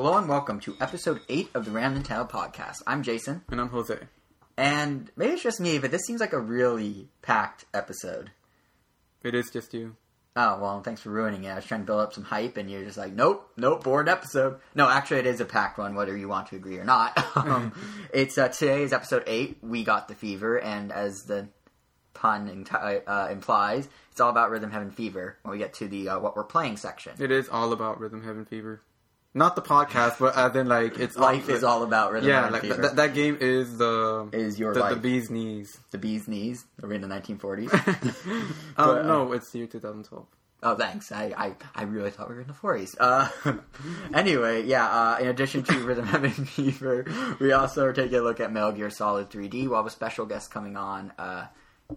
Hello and welcome to episode 8 of the Ram Nintendo podcast. I'm Jason, And I'm Jose. and maybe it's just me, but this seems like a really packed episode. It is just you. Oh, well, thanks for ruining it. I was trying to build up some hype, and you're just like, nope, nope, bored episode. No, actually, it is a packed one, whether you want to agree or not. um, it's uh, Today is episode 8. We got the fever, and as the pun enti- uh, implies, it's all about Rhythm Heaven Fever when we get to the uh, what we're playing section. It is all about Rhythm Heaven Fever. Not the podcast, but uh, then like it's Life is all about Rhythm yeah. Like th- that game is the is your the, life. the bee's knees. the bee's knees. We're we in the 1940s? Um, But, uh, no, it's the year 2012. Oh, thanks. I, I, I really thought we were in the 40s. Uh, anyway, yeah, uh, in addition to Rhythm Heaven Fever, we also are taking a look at Metal Gear Solid 3D. We'll have a special guest coming on uh,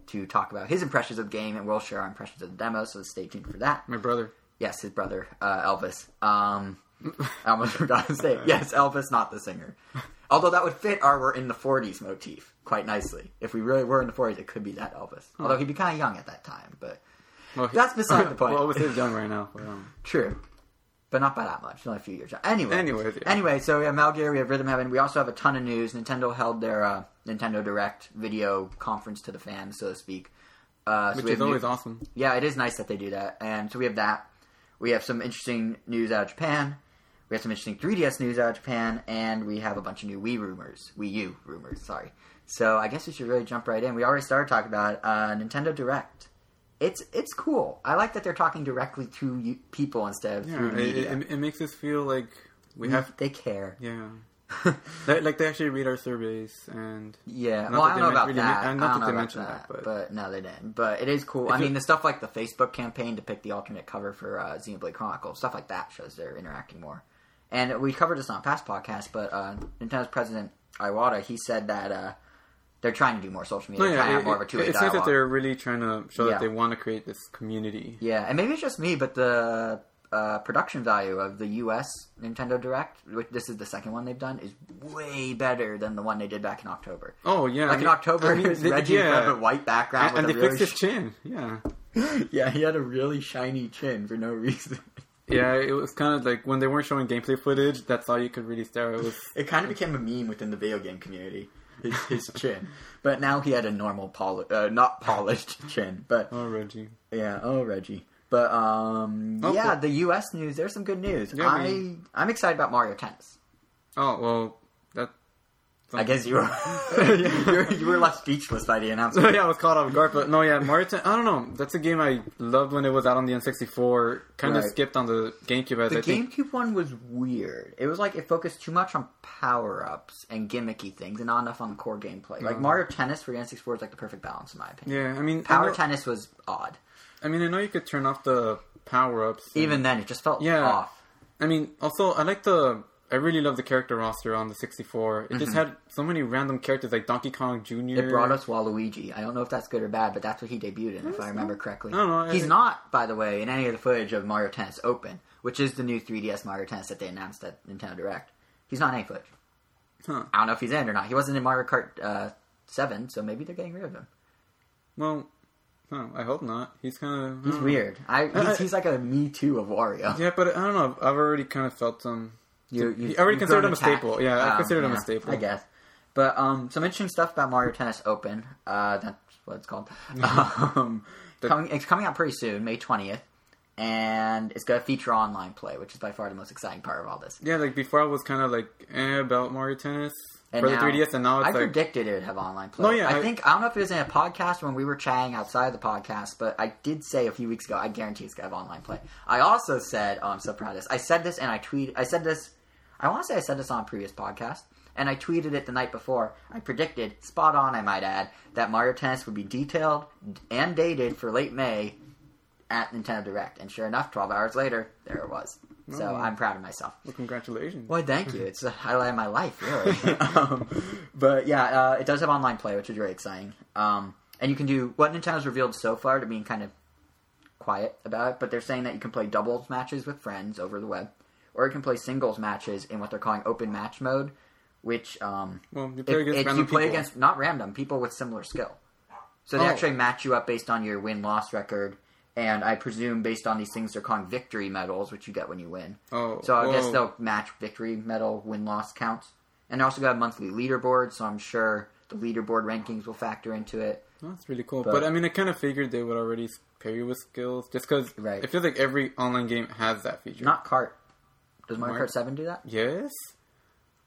to talk about his impressions of the game, and we'll share our impressions of the demo, so stay tuned for that. My brother. Yes, his brother, uh, Elvis. Um, Almost forgot his name. Yes, Elvis, not the singer. Although that would fit our we're in the 40s motif quite nicely. If we really were in the 40s, it could be that Elvis. Although he'd be kind of young at that time, but Well, he- That's beside the point. well, Elvis is young right now. But, um, True. But not by that much. Only a few years. Anyway. Anyways, yeah. Anyway, so we have Metal Gear, we have Rhythm Heaven. We also have a ton of news. Nintendo held their uh, Nintendo Direct video conference to the fans, so to speak. Uh, so which is have new- always awesome. Yeah, it is nice that they do that. And so we have that. We have some interesting news out of Japan. We have some interesting 3DS news out of Japan, and we have a bunch of new Wii rumors, Wii U rumors. Sorry. So I guess we should really jump right in. We already started talking about. Uh, Nintendo Direct. It's it's cool. I like that they're talking directly to you, people instead of Yeah, through the it, media. it, it makes us feel like we have. they care. Yeah, like, like they actually read our surveys and Yeah, well, I don't know about really that. not I don't know they about mentioned that, that, but... but- no, they didn't. But it is cool. I mean, the stuff like the Facebook campaign to pick the alternate cover for uh, Xenoblade Chronicles, stuff like that shows they're interacting more. And we covered this on past podcast, but uh, Nintendo's president Iwata he said that uh, they're trying to do more social media, no, they're yeah, trying to have it, more of a two-way it's nice that they're really trying to show Yeah. that they want to create this community. Yeah, and maybe it's just me, but the uh, production value of the U.S. Nintendo Direct, which this is the second one they've done, is way better than the one they did back in October. Oh yeah, Like I in October, I mean, it was they- Reggie yeah. from a white background and, and they really fixed his chin. Yeah, Yeah, he had a really shiny chin for no reason. Yeah. It was kind of like when they weren't showing gameplay footage. That's all you could really stare. It was It kind of became a meme within the video game community. His, his chin, but now he had a normal poli- uh, not polished chin. But oh Reggie. yeah, oh Reggie. But um, Oh, yeah, cool. the U.S. news. There's some good news. Yeah, I I'm excited about Mario Tennis. Oh well, that. I guess you were you were, you were left speechless by the announcement. yeah, I was caught off guard, but no, yeah, Mario. 10, I don't know. That's a game I loved when it was out on the N64. Kind of Right. skipped on the GameCube. As The I think. GameCube one was weird. It was like it focused too much on power ups and gimmicky things, and not enough on the core gameplay. Like. Mario Tennis for the N64 is like the perfect balance, in my opinion. Yeah, I mean, I Power know, Tennis was odd. I mean, I know you could turn off the power ups. Even then, it just felt Yeah. off. I mean, also I like the. I really love the character roster on the 64. It just had so many random characters like Donkey Kong Jr. Mm-hmm. It brought us Waluigi. I don't know if that's good or bad, but that's what he debuted in, if I remember correctly. I don't know, He's not, by the way, in any of the footage of Mario Tennis Open, which is the new 3DS Mario Tennis that they announced at Nintendo Direct. He's not in any footage. Huh. I don't know if he's in or not. He wasn't in Mario Kart uh, 7, so maybe they're getting rid of him. Well, huh, I hope not. He's kind of. He's weird. I, he's, I- he's like a Me Too of Wario. Yeah, but I don't know. I've already kind of felt some. You, I already you've considered him a staple. Yeah, I Um, considered him a staple. I guess. But um, some interesting stuff about Mario Tennis Open. Uh, that's what it's called. um, The- coming, it's coming out pretty soon, May twentieth, and it's going to feature online play, which is by far the most exciting part of all this. Yeah, like before I was kind of like eh, about Mario Tennis And for now- the 3DS, and now it's I like predicted it would have online play. No, yeah, I, I- think I don't know if it was in a podcast when we were chatting outside the podcast, but I did say a few weeks ago I guarantee it's gonna have online play. I also said, oh, I'm so proud of this. I said this and I tweeted. I said this. I want to say I said this on a previous podcast, and I tweeted it the night before. I predicted, spot on, I might add, that Mario Tennis would be detailed and dated for late May at Nintendo Direct, and sure enough, 12 hours later, there it was. So Oh. I'm proud of myself. well, congratulations. Well, thank you. It's the highlight of my life, really. um, but yeah, uh, it does have online play, which is very exciting. Um, and you can do what Nintendo's revealed so far to being kind of quiet about it, but they're saying that you can play doubles matches with friends over the web, or you can play singles matches in what they're calling open match mode, which um, Well, you play it- against it- random you play people. against not random people with similar skill. So they Oh. actually match you up based on your win loss record and I presume based on these things they're calling victory medals, which you get when you win. Oh, So I guess they'll match victory medal win loss counts, and they also got a monthly leaderboard. So I'm sure the leaderboard rankings will factor into it. That's really cool. But- But, I mean, I kind of figured they would already pair you with skills, just because Right. it feels like every online game has that feature. Not Kart. Does Mario Mario- Kart Seven do that? yes.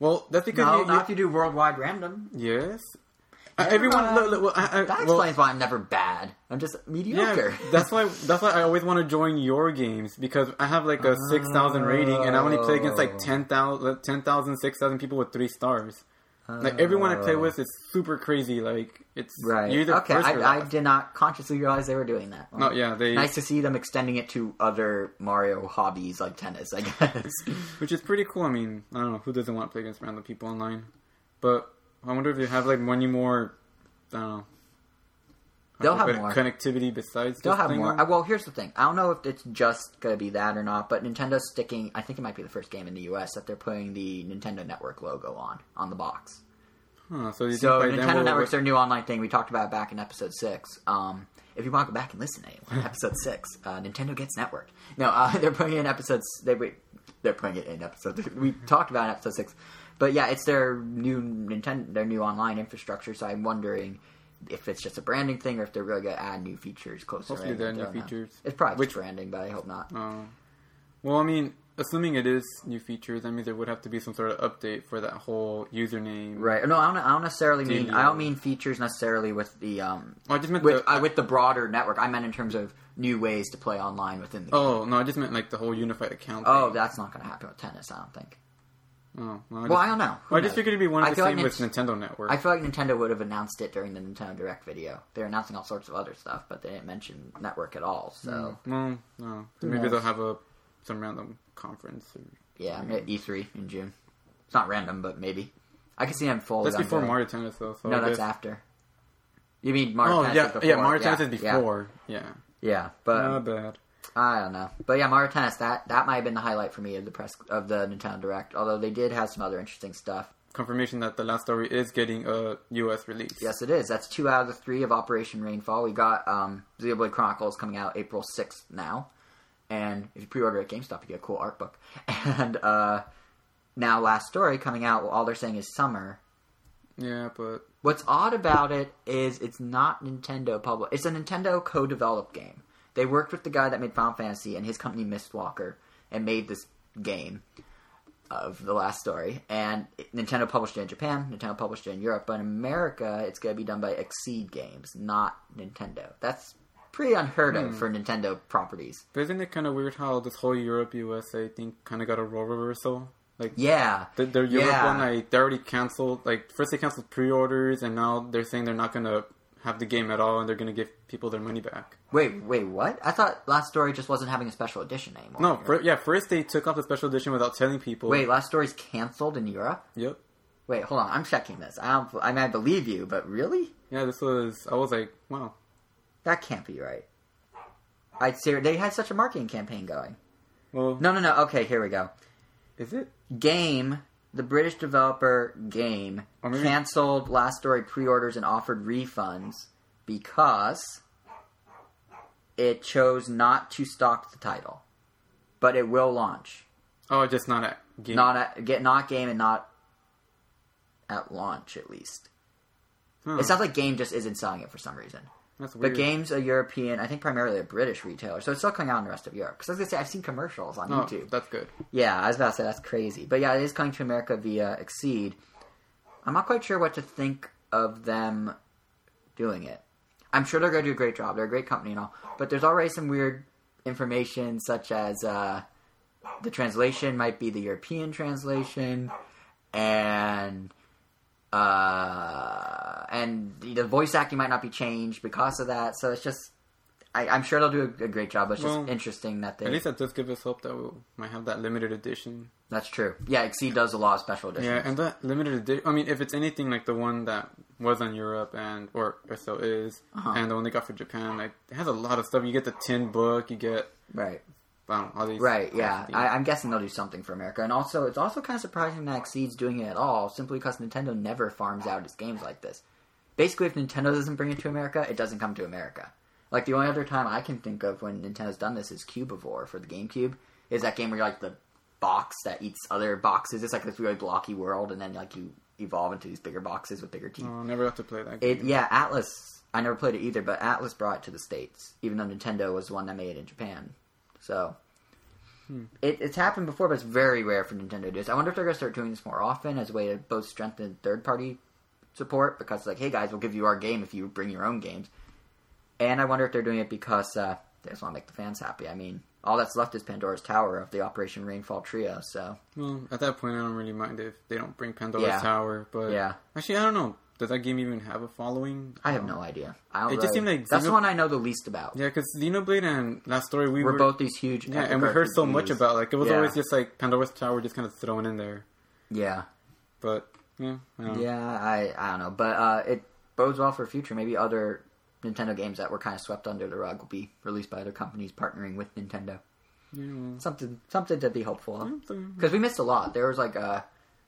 Well, that's because No, you, not you- if you do worldwide random. yes. Uh, everyone, mind. look, look, well, I, I, That well, explains why I'm never bad. I'm just mediocre. Yeah, that's why. That's why I always want to join your games because I have like a six thousand rating, and I only play against like 10,000, 10,000, 6,000 people with three stars. Like everyone I play Oh. with is super crazy. Like it's Right. You're either okay, first I, I did not consciously realize they were doing that. No, yeah, they Nice to see them extending it to other Mario hobbies like tennis, I guess. which is pretty cool. I mean, I don't know who doesn't want to play against random people online, but I wonder if you have like many more. I don't know. They'll have more. connectivity besides. They'll have more. Uh, well, here's the thing. I don't know if it's just going to be that or not, but Nintendo's sticking. I think it might be the first game in the U.S. that they're putting the Nintendo Network logo on on the box. Huh, so So think by then Nintendo we'll- Network's their new online thing. We talked about back in episode six. Um, if you want to go back and listen to it, episode six, uh, Nintendo gets network. No, uh, they're putting it in episodes. They they're putting it in episode. We talked about in episode six, but yeah, it's their new Nintendo, their new online infrastructure. So I'm wondering if it's just a branding thing or if they're really going to add new features closer. Hopefully they're I new know. features. It's probably Which- just branding, but I hope not. Oh. well, I mean, assuming it is new features, that means there would have to be some sort of update for that whole username. Right? No, I don't. I don't necessarily mean. I don't mean features necessarily with the um Oh, I just meant with the. uh, with the broader network. I meant in terms of new ways to play online within the. game. oh no, I just meant like the whole unified account. Oh, thing. that's not going to happen with tennis. I don't think. Oh, well, I Well, I don't know. Who I just knows? figured it'd be one of the feel like same with Nint- Nintendo Network. I feel like Nintendo would have announced it during the Nintendo Direct video. They're announcing all sorts of other stuff, but they didn't mention network at all. So hmm, well, no, Who maybe knows? they'll have a some random conference. Or, yeah, E3 in June. It's not random, but maybe. I can see them fully. that's before. Mario Tennis, though. So No, that's after. You mean Mario Oh Tennis yeah, yeah. Mario Tennis is yeah, before. Yeah, Yeah, but not bad. I don't know. But yeah, Mario Tennis that that might have been the highlight for me of the press of the Nintendo Direct. Although they did have some other interesting stuff. Confirmation that the last story is getting a U.S. release. Yes, it is. That's two out of the three of Operation Rainfall. We got um, Xenoblade Chronicles coming out April sixth now, and if you pre-order at GameStop, you get a cool art book. And uh, now, Last Story coming out. Well, all they're saying is summer. Yeah, but What's odd about it is it's not Nintendo public. It's a Nintendo co-developed game. They worked with the guy that made Final Fantasy and his company Mistwalker and made this game of the last story. And Nintendo published it in Japan. Nintendo published it in Europe. But in America, it's going to be done by XSEED Games, not Nintendo. That's pretty unheard of hmm. for Nintendo properties. But isn't it kind of weird how this whole Europe USA thing kind of got a role reversal? Like Yeah, the, their Europe Yeah. one, like they already canceled. Like first they canceled pre-orders, and now they're saying they're not gonna have the game at all, and they're gonna give people their money back. Wait, wait, what? I thought Last Story just wasn't having a special edition anymore. No, fir- yeah, first they took off the special edition without telling people. Wait, Last Story's canceled in Europe? Yep. Wait, hold on. I'm checking this. I don't. I mean, I believe you, but really, Yeah, this was. I was like, wow. that can't be right. I'd say they had such a marketing campaign going. Well, No, no, no. Okay, here we go. is it? Game, the British developer Game, oh, maybe- canceled Last Story pre-orders and offered refunds because it chose not to stock the title, but it will launch. Oh, just not at game. Not at get not game and not at launch at least. It sounds like Game just isn't selling it for some reason. That's weird. But Game's a European, I think primarily a British retailer, so it's still coming out in the rest of Europe. Because I was gonna say I've seen commercials on Oh, YouTube. that's good. Yeah, I was about to say that's crazy, but yeah, it is coming to America via XSEED. I'm not quite sure what to think of them doing it. I'm sure they're going to do a great job. They're a great company and all, but there's already some weird information, such as uh, the translation might be the European translation, and uh, and the voice acting might not be changed because of that. So it's just, I, I'm sure they'll do a, a great job. But it's Well, just interesting that they. At least that does give us hope that we might have that limited edition. That's true. Yeah, XSEED does a lot of special editions. Yeah, and that limited edition. I mean, if it's anything like the one that was on Europe and or, or still is, Uh-huh. and the one they got for Japan, like it has a lot of stuff. You get the tin book, you get right. I don't know, these. Right, yeah. I, I'm guessing they'll do something for America. And also, it's also kind of surprising that XSEED's doing it at all, simply because Nintendo never farms out its games like this. Basically, if Nintendo doesn't bring it to America, it doesn't come to America. Like the only other time I can think of when Nintendo's done this is Cubivore for the GameCube. Is that game where you're like the box that eats other boxes? It's like this really blocky world, and then like you evolve into these bigger boxes with bigger teeth. Oh, I never have to play that game. It yeah, Atlus. I never played it either, but Atlus brought it to the states, even though Nintendo was the one that made it in Japan. So Hmm. it, it's happened before, but it's very rare for Nintendo to do this. I wonder if they're going to start doing this more often as a way to both strengthen third party support because, like, hey guys, we'll give you our game if you bring your own games. And I wonder if they're doing it because uh, they just want to make the fans happy. I mean, all that's left is Pandora's Tower of the Operation Rainfall trio. So Well, at that point, I don't really mind if they don't bring Pandora's Yeah. Tower. But yeah, actually, I don't know. Does that game even have a following? I have no idea. I don't It just seemed like that's the one I know the least about. Yeah, because Xenoblade and Last Story, we We're were both these huge. Yeah, and we heard so much about like it was Yeah. always just like Pandora's Tower just kind of thrown in there. Yeah, But yeah, I yeah. I I don't know, but uh, it bodes well for future. Maybe other Nintendo games that were kind of swept under the rug will be released by other companies partnering with Nintendo. Yeah, Something something to be hopeful of. Because we missed a lot. There was like a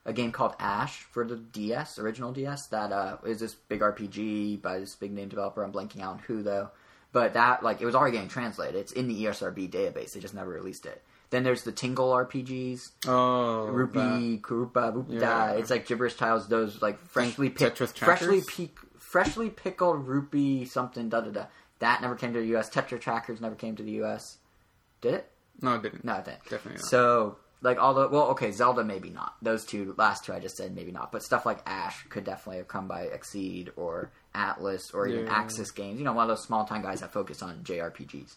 a game called Ash for the DS, original DS, that uh, is this big RPG by this big name developer. I'm blanking out on who though. But that like it was already getting translated. It's in the ESRB database. They just never released it. Then there's the Tingle RPGs, Oh, Rupee, Kurupa, Rupa, Yeah. It's like gibberish tiles. Those like freshly picked, freshly peak, freshly pickled rupee something da da da. That never came to the U.S. Tetra trackers never came to the U.S. Did it? no, it didn't. No, it didn't. Definitely not. So like all the well, okay, Zelda maybe not. Those two last two I just said maybe not. But stuff like Ash could definitely have come by XSEED or Atlus or even Yeah. Aksys Games. You know, one of those small time guys that focus on JRPGs.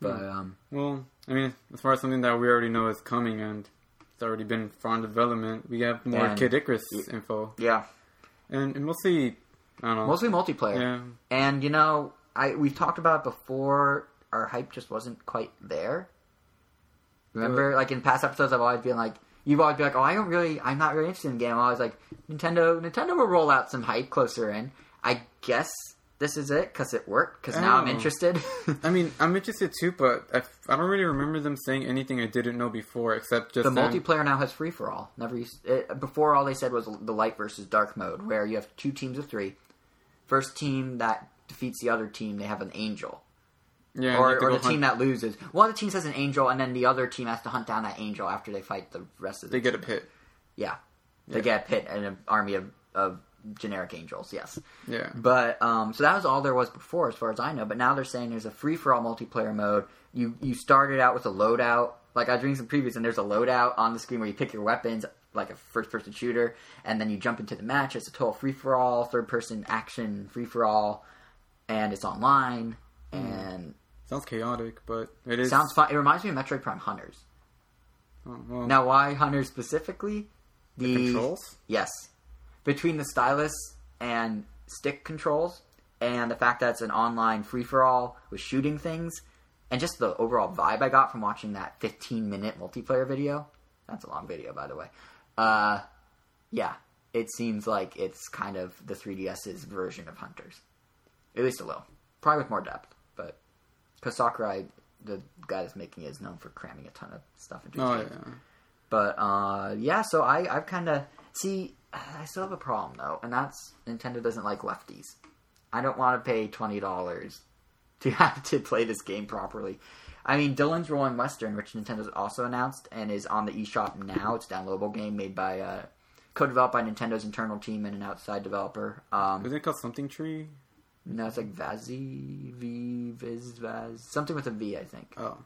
But Hmm. um, Well, I mean, as far as something that we already know is coming and it's already been far in development, we have more Kid Icarus info, yeah, and, and mostly, I don't know. mostly multiplayer. yeah, And you know, I we've talked about it before. Our hype just wasn't quite there. Remember, like in past episodes, I've always been like, you've always been like, "Oh, I don't really, I'm not really interested in the game." I'm always like, "Nintendo, Nintendo will roll out some hype closer in." I guess this is it because it worked. Because now I'm Oh. interested. I mean, I'm interested too, but I, I don't really remember them saying anything I didn't know before, except just the them- multiplayer now has free for all. Never used it, before. All they said was the light versus dark mode, where you have two teams of three. First team that defeats the other team, they have an angel. Yeah, or, or the team that loses. One of the teams has an angel, and then the other team has to hunt down that angel after they fight the rest of the. they get a pit. yeah, they Yeah. get a pit and an army of, of generic angels. Yes, Yeah, but um, so that was all there was before, as far as I know. But now they're saying there's a free for all multiplayer mode. You you started out with a loadout. Like I was doing some previews, and there's a loadout on the screen where you pick your weapons, like a first person shooter, and then you jump into the match. It's a total free for all, third person action free for all, and it's online. And sounds chaotic, but it is. Sounds fun. It reminds me of Metroid Prime Hunters. oh, well, Now, why Hunters specifically? the controls. Yes, between the stylus and stick controls, and the fact that it's an online free for all with shooting things, and just the overall vibe I got from watching that 15 minute multiplayer video. That's a long video, by the way. Uh, yeah, it seems like it's kind of the 3DS's version of Hunters, at least a little, probably with more depth. But because Sakurai, the guy that's making it, is known for cramming a ton of stuff into Oh yeah. But uh, yeah, so I I've kind of see. I still have a problem though, and that's Nintendo doesn't like lefties. I don't want to pay twenty dollars to have to play this game properly. I mean, Dillon's Rolling Western, which Nintendo's also announced and is on the eShop now. It's a downloadable game made by uh, co-developed by Nintendo's internal team and an outside developer. Um, Isn't it called something tree? No, it's like Vazi V Viz Vaz something with a V, I think. Oh,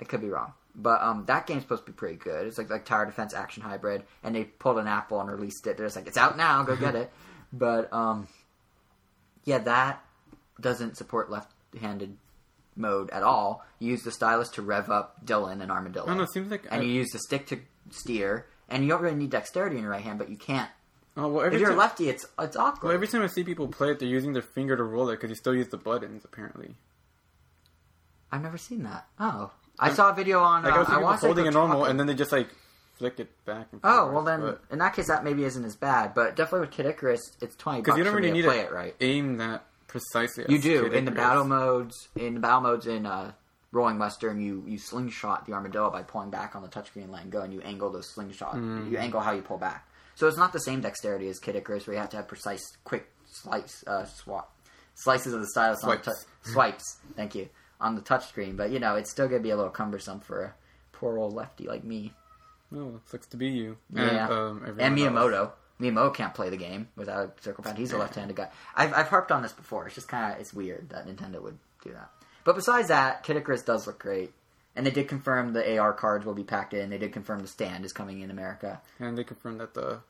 I could be wrong. But um, that game's supposed to be pretty good. It's like like tower defense action hybrid, and they pulled an Apple and released it. They're just like, it's out now, go get it. But um, yeah, that doesn't support left-handed mode at all. You use the stylus to rev up Dillon and Armadillo, I don't. It seems like and I- you use the stick to steer. And you don't really need dexterity in your right hand, but you can't. Oh well. If you're a time, lefty, it's it's awkward. well, every time I see people play it, they're using their finger to roll it because you still use the buttons. Apparently, I've never seen that. Oh, I saw a video on. like uh, I was I people want to say holding it normal, and then they just like flick it back. and Oh well, then but- in that case, that maybe isn't as bad. But definitely with Kid Icarus, it's twenty bucks Because you don't really need to play it right. aim that precisely. You do in the battle modes. In the battle modes in uh, Rolling Western, you you slingshot the armadillo by pulling back on the touchscreen and letting go, and you angle those slingshot. Mm. You angle how you pull back. So it's not the same dexterity as Kid Icarus, where you have to have precise, quick slice uh, swat slices of the stylus on the Swipes. swipes. Thank you on the touchscreen, but you know it's still gonna be a little cumbersome for a poor old lefty like me. Oh, it sucks to be you. Yeah. And, um, everyone And else. Miyamoto. Miyamoto can't play the game without a circle pad. He's a left-handed guy. I've, I've harped on this before. It's just kind of it's weird that Nintendo would do that. But besides that, Kid Icarus does look great, and they did confirm the AR cards will be packed in. They did confirm the stand is coming in America. And they confirmed that the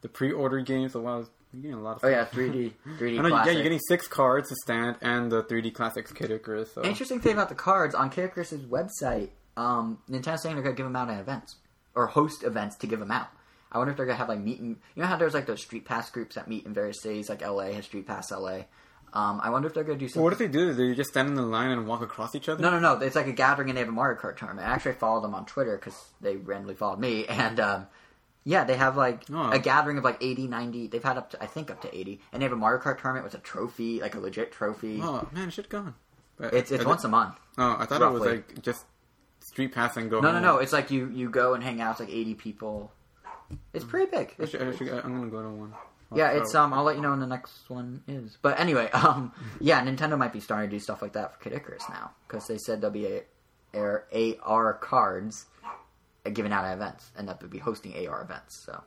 the pre-order games. A lot. Of, you're getting a lot of. Oh yeah, 3D, 3D I know. Yeah, you're getting six cards to stand and the 3D classics Kid Icarus. So. Interesting thing about the cards on Kid Icarus's website, um, Nintendo's saying they're gonna give them out at events or host events to give them out. I wonder if they're gonna have like meet and you know how there's like those street pass groups that meet in various cities, like LA has Street Pass LA. Um, I wonder if they're gonna do something. So what if they do? Do you just stand in the line and walk across each other? No, no, no. It's like a gathering and they have a Mario Kart tournament. I actually followed them on Twitter because they randomly followed me. And um, yeah, they have like Oh. a gathering of like 80, 90. They've had up to, I think, up to 80. And they have a Mario Kart tournament with a trophy, like a legit trophy. Oh man, shit gone. But It's it's once a month. Oh, I thought it was like just street pass and go. No, no, home. no. It's like you, you go and hang out. It's like 80 people. It's pretty big. I should, I should, I'm gonna go to one. Yeah, it's um. I'll let you know when the next one is. But anyway, um, yeah, Nintendo might be starting to do stuff like that for Kid Icarus now because they said there'll be a, AR, AR cards uh, given out at events, and that they'll be hosting AR events. So,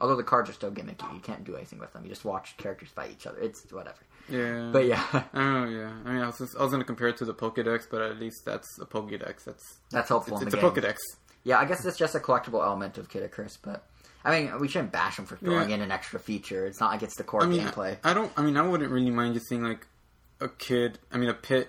although the cards are still gimmicky, you can't do anything with them. You just watch characters fight each other. It's whatever. Yeah. But yeah, Oh yeah. I mean, I was just, I was gonna compare it to the Pokédex, but at least that's a Pokédex. That's that's helpful it's, in it's the a game. Pokédex. Yeah, I guess it's just a collectible element of Kid Icarus, but. I mean, we shouldn't bash them for throwing Yeah. in an extra feature. It's not like it's the core I mean, gameplay. I, don't. I mean, I wouldn't really mind just seeing like a kid. I mean, a pit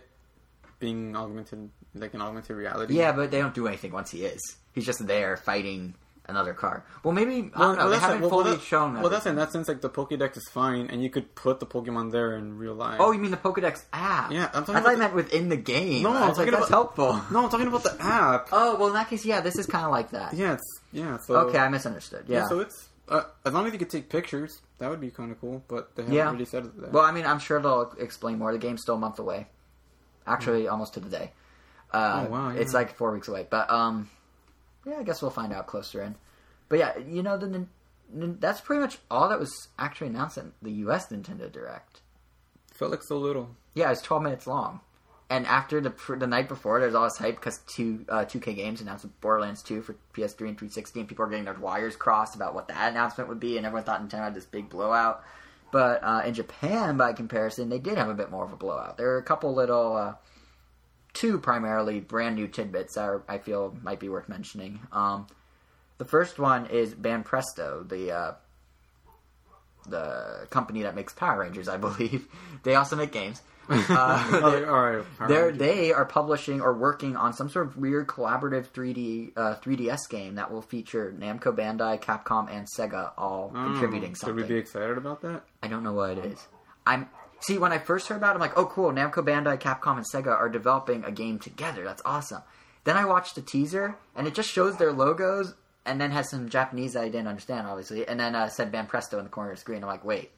being augmented, like an augmented reality. Yeah, but they don't do anything once he is. He's just there fighting another car. Well, maybe I don't know. well, they haven't like- well, fully that- shown. Well, that's in that sense. Like the Pokédex is fine, and you could put the Pokemon there in real life. Oh, you mean the Pokedex app? Yeah, I'm talking I thought you meant within the game. No, I'm like, talking that's about- helpful. no, I'm talking about the app. Oh, well, in that case, yeah, this is kind of like that. Yeah, it's yeah. So Okay, I misunderstood. Yeah. So it's uh, as long as you could take pictures, that would be kind of cool. But they haven't Yeah. really said that. well, I mean, I'm sure they'll explain more. The game's still a month away. Actually, almost to the day. Uh, Hmm. Oh, wow, It's like four weeks away. But, um, yeah, I guess we'll find out closer in. But yeah, you know, the that's pretty much all that was actually announced in the U.S. Nintendo Direct. felt like so little. Yeah, it was 12 minutes long. And after the the night before, there's all this hype because two uh, 2K Games announced Borderlands 2 for PS3 and 360, and people are getting their wires crossed about what that announcement would be, and everyone thought Nintendo had this big blowout. But uh, in Japan, by comparison, they did have a bit more of a blowout. There are a couple little, uh, two primarily brand new tidbits that are, I feel might be worth mentioning. Um, the first one is Banpresto, the uh, the company that makes Power Rangers, I believe. they also make games. Uh, Oh, all right. they're, they are publishing or working on some sort of weird collaborative 3D uh, 3DS game that will feature Namco Bandai, Capcom, and Sega all Oh, contributing Should something. we be excited about that? I don't know what it is. I'm see when I first heard about it, I'm like, oh cool, Namco Bandai, Capcom, and Sega are developing a game together. That's awesome. Then I watched the teaser, and it just shows their logos, and then has some Japanese that I didn't understand, obviously, and then uh, said Banpresto in the corner of the screen. I'm like, wait,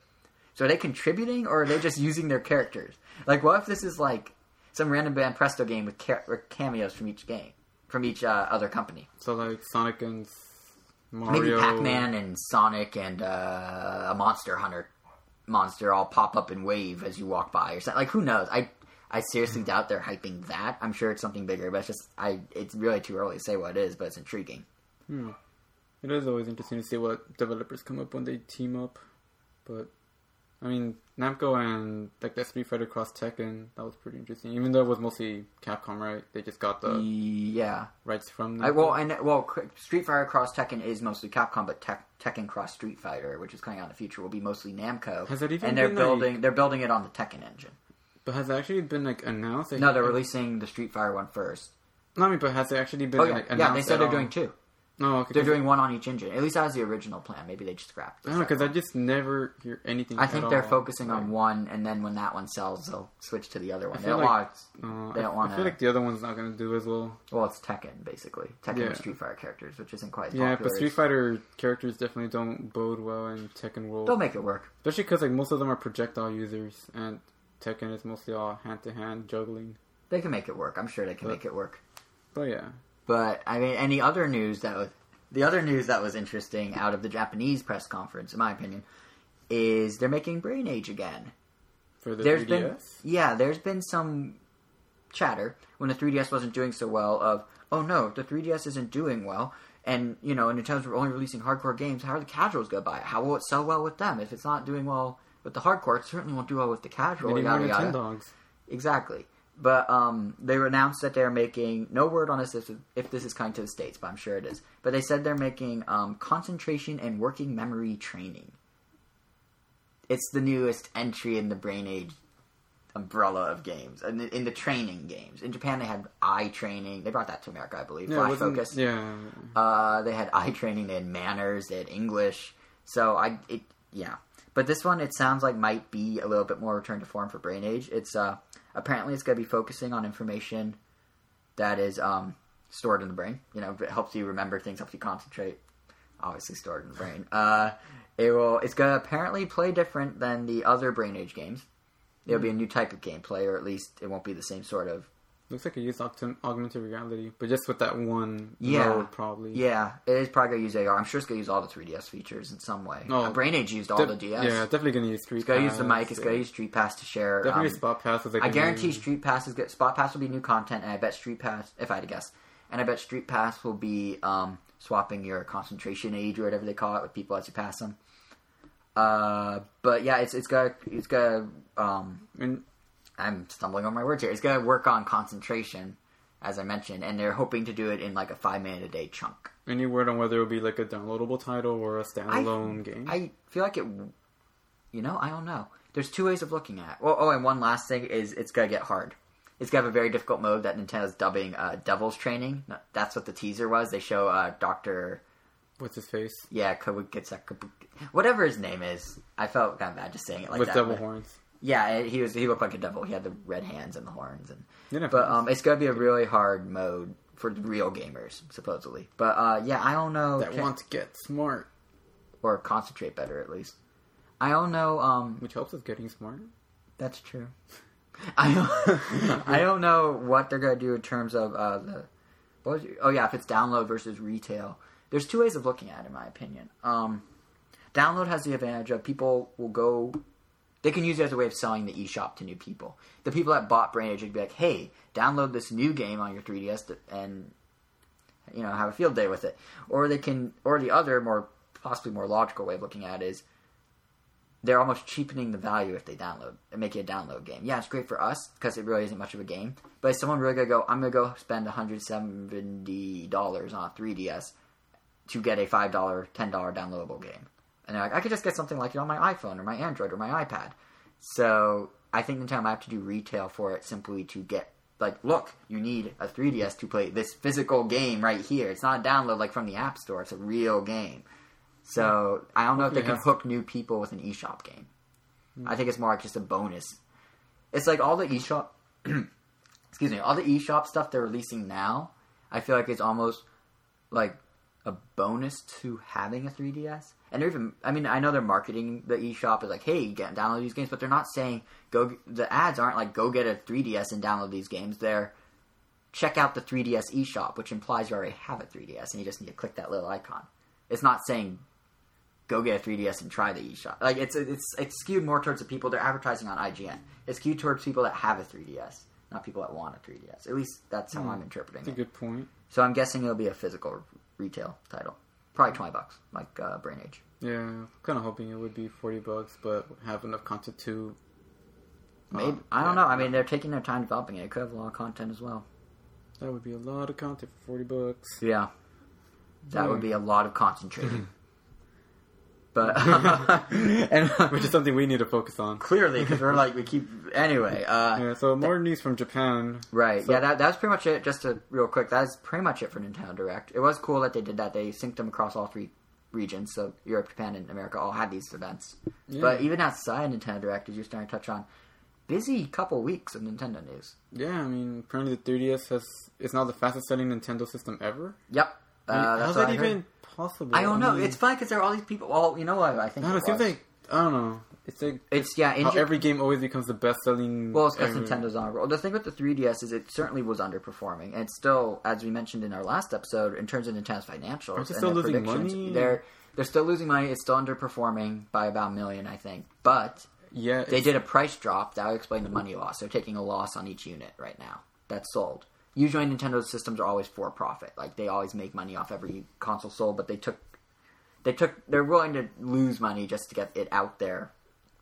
so are they contributing, or are they just using their characters? Like, what if this is like some random Banpresto game with, ca- with cameos from each game, from each uh, other company? So like Sonic and Mario. Maybe Pac-Man and Sonic and uh, a Monster Hunter monster all pop up and wave as you walk by or something. Like who knows? I I seriously doubt they're hyping that. I'm sure it's something bigger, but it's just I. It's really too early to say what it is, but it's intriguing. Hmm. It is always interesting to see what developers come up when they team up. But I mean, Namco and like that Street Fighter Cross Tekken, that was pretty interesting. Even though it was mostly Capcom, right? They just got the yeah. rights from. I, well, and well, Street Fighter Cross Tekken is mostly Capcom, but Tek- Tekken Cross Street Fighter, which is coming out in the future, will be mostly Namco. Has it even and they're been, like- building they're building it on the Tekken engine. but has it actually been like announced? No, they're releasing the Street Fighter one first. No, I mean, but has it actually been Oh yeah, like yeah. They said they're all? doing two. No, okay, They're doing one on each engine. At least that was the original plan. Maybe they just scrapped. I don't know because I just never hear anything. I think they're all. focusing on one, and then when that one sells, they'll switch to the other one. I They feel don't like- want. Uh, They don't I wanna- feel like the other one's not going to do as well. Well, it's Tekken basically. Tekken Yeah. Street Fighter characters, which isn't quite as Yeah, but Street Fighter characters definitely don't bode well in Tekken World. They'll make it work. Especially because like most of them are projectile users, and Tekken is mostly all hand to hand juggling. They can make it work. I'm sure they can But- make it work. But yeah, But I mean, any other news that was the other news that was interesting out of the Japanese press conference, in my opinion, is they're making Brain Age again. for the There's 3DS. been yeah, there's been some chatter when the 3DS wasn't doing so well of oh no, the 3DS isn't doing well. And you know, Nintendo's only releasing hardcore games. How are the casuals gonna buy it? How will it sell well with them? If it's not doing well with the hardcore, it certainly won't do well with the casual. They need more Nintendogs. Exactly. But um, they announced that they're making no word on this if, if this is coming to the states, but I'm sure it is. But they said they're making um, concentration and working memory training. It's the newest entry in the brain age umbrella of games, in the, in the training games. In Japan, they had eye training. They brought that to America, I believe. Yeah, Flash Focus. Yeah, Uh, they had eye training. They had manners. They had English. So I, it, yeah. But this one, it sounds like might be a little bit more return to form for Brain Age. It's uh, apparently it's going to be focusing on information that is um, stored in the brain. You know, it helps you remember things, helps you concentrate. Obviously, stored in the brain. Uh, it will. It's going to apparently play different than the other Brain Age games. It'll be a new type of gameplay, or at least it won't be the same sort of looks like it used augmented reality, but just with that one Yeah. mode, probably. Yeah, it is probably gonna use AR. I'm sure it's gonna use all the 3DS features in some way. Oh. Uh, Brain Age used all Def- the DS. Yeah, definitely gonna use Street it's gonna use the mic. It's yeah. gonna use Street Pass to share. Definitely um, Spot Pass was like I guarantee new- Street Pass is good. Spot Pass will be new content, and I bet Street Pass, if I had to guess, and I bet Street Pass will be um, swapping your concentration age or whatever they call it with people as you pass them. Uh, but yeah, it's it's gonna it's gonna um, And I'm stumbling on my words here. It's gonna work on concentration, as I mentioned, and they're hoping to do it in like a five minute a day chunk. any word on whether it will be like a downloadable title or a standalone game? I feel like it. You know, I don't know. There's two ways of looking at. it. Well, oh, and one last thing is it's gonna get hard. It's gonna have a very difficult mode that Nintendo's dubbing uh, Devil's Training. That's what the teaser was. They show uh, Doctor, What's his face? yeah, Kawukitsa, whatever his name is. I felt kind of bad just saying it like With that. devil but- horns. Yeah, he was. He looked like a devil. He had the red hands and the horns, and but um, it's gonna be a really hard mode for real gamers, supposedly. But uh, yeah, I don't know. that Can- want to get smart, or concentrate better at least. I don't know. Um, which helps with getting smart. That's true. I don't, I don't know what they're gonna do in terms of uh, the. What it? Oh yeah, if it's download versus retail. There's two ways of looking at it, in my opinion. Um, download has the advantage of people will go. They can use it as a way of selling the eShop to new people. The people that bought Brain Age would be like, "Hey, download this new game on your 3DS to- and you know have a field day with it." Or they can, or the other more possibly more logical way of looking at it is they're almost cheapening the value if they download and make it a download game. Yeah, it's great for us because it really isn't much of a game. But is someone really gonna go? I'm gonna go spend 170 dollars on a 3ds to get a five dollar, ten dollar downloadable game, and they're like, I could just get something like it on my iPhone or my Android or my iPad. So I think Nintendo might have to do retail for it simply to get like, look, you need a 3ds to play this physical game right here. It's not a download like from the App Store. It's a real game. So I don't know if they can hook new people with an eShop game. I think it's more like just a bonus. It's like all the eShop, excuse me, all the eShop stuff they're releasing now. I feel like it's almost like a bonus to having a 3DS. And they're even, I mean, I know they're marketing the eShop as like, hey, get download these games, but they're not saying go. The ads aren't like go get a 3DS and download these games. They're check out the 3DS eShop, which implies you already have a 3DS and you just need to click that little icon. It's not saying go get a 3DS and try the eShop. Like it's it's it's skewed more towards the people they're advertising on IGN. It's skewed towards people that have a 3DS, not people that want a 3DS. At least that's how hmm. I'm interpreting it. That's a good point. So I'm guessing it'll be a physical retail title, probably 20 bucks, like uh, Brain Age. Yeah, kind of hoping it would be forty bucks, but have enough content to. uh, Maybe I don't yeah, know. I mean, they're taking their time developing it. It could have a lot of content as well. that would be a lot of content for forty bucks. Yeah, that Yeah. would be a lot of concentrating. but and which is something we need to focus on. clearly because we're like we keep anyway. Uh, Yeah, so more news from Japan. Right. So- yeah, that, that's pretty much it. Just to real quick, that's pretty much it for Nintendo Direct. It was cool that they did that. They synced them across all three regions, so Europe, Japan, and America all had these events. Yeah. But even outside Nintendo Direct, as you're starting to touch on, busy couple weeks of Nintendo news. Yeah, I mean, apparently the 3DS has it's now the fastest selling Nintendo system ever. Yep. I mean, Uh, how's that even possible? I don't know. mean, It's funny because there are all these people. Well, you know what? I think I don't know, it it seems was. like I don't know. It's like it's yeah. In how Ja- every game always becomes the best selling. Well, it's because Nintendo's on a roll. The thing with the 3DS is it certainly was underperforming, and it's still, as we mentioned in our last episode, in terms of Nintendo's financials, Aren't they and still their losing predictions, money? They're they're still losing money. It's still underperforming by about a million, I think. But yeah, They it's- did a price drop that would explain the money loss. They're taking a loss on each unit right now that's sold. Usually, Nintendo's systems are always for profit. Like they always make money off every console sold, but they took they took they're willing to lose money just to get it out there,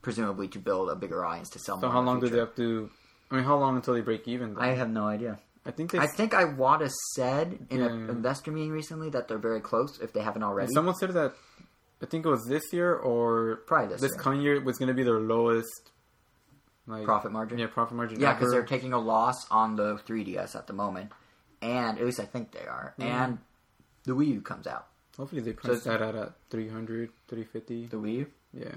presumably to build a bigger audience to sell So how long do they have to? I mean, how long until they break even? Then? I have no idea. I think they. I think Iwata said in Yeah. an investor meeting recently that they're very close if they haven't already. someone said that. I think it was this year or Probably this this year. coming year was going to be their lowest like Profit margin? Yeah, profit margin. Yeah, because they're taking a loss on the 3DS at the moment, and at least I think they are. And the Wii U comes out. Hopefully they price it's- that at at 300, 350. The Wii U, Yeah,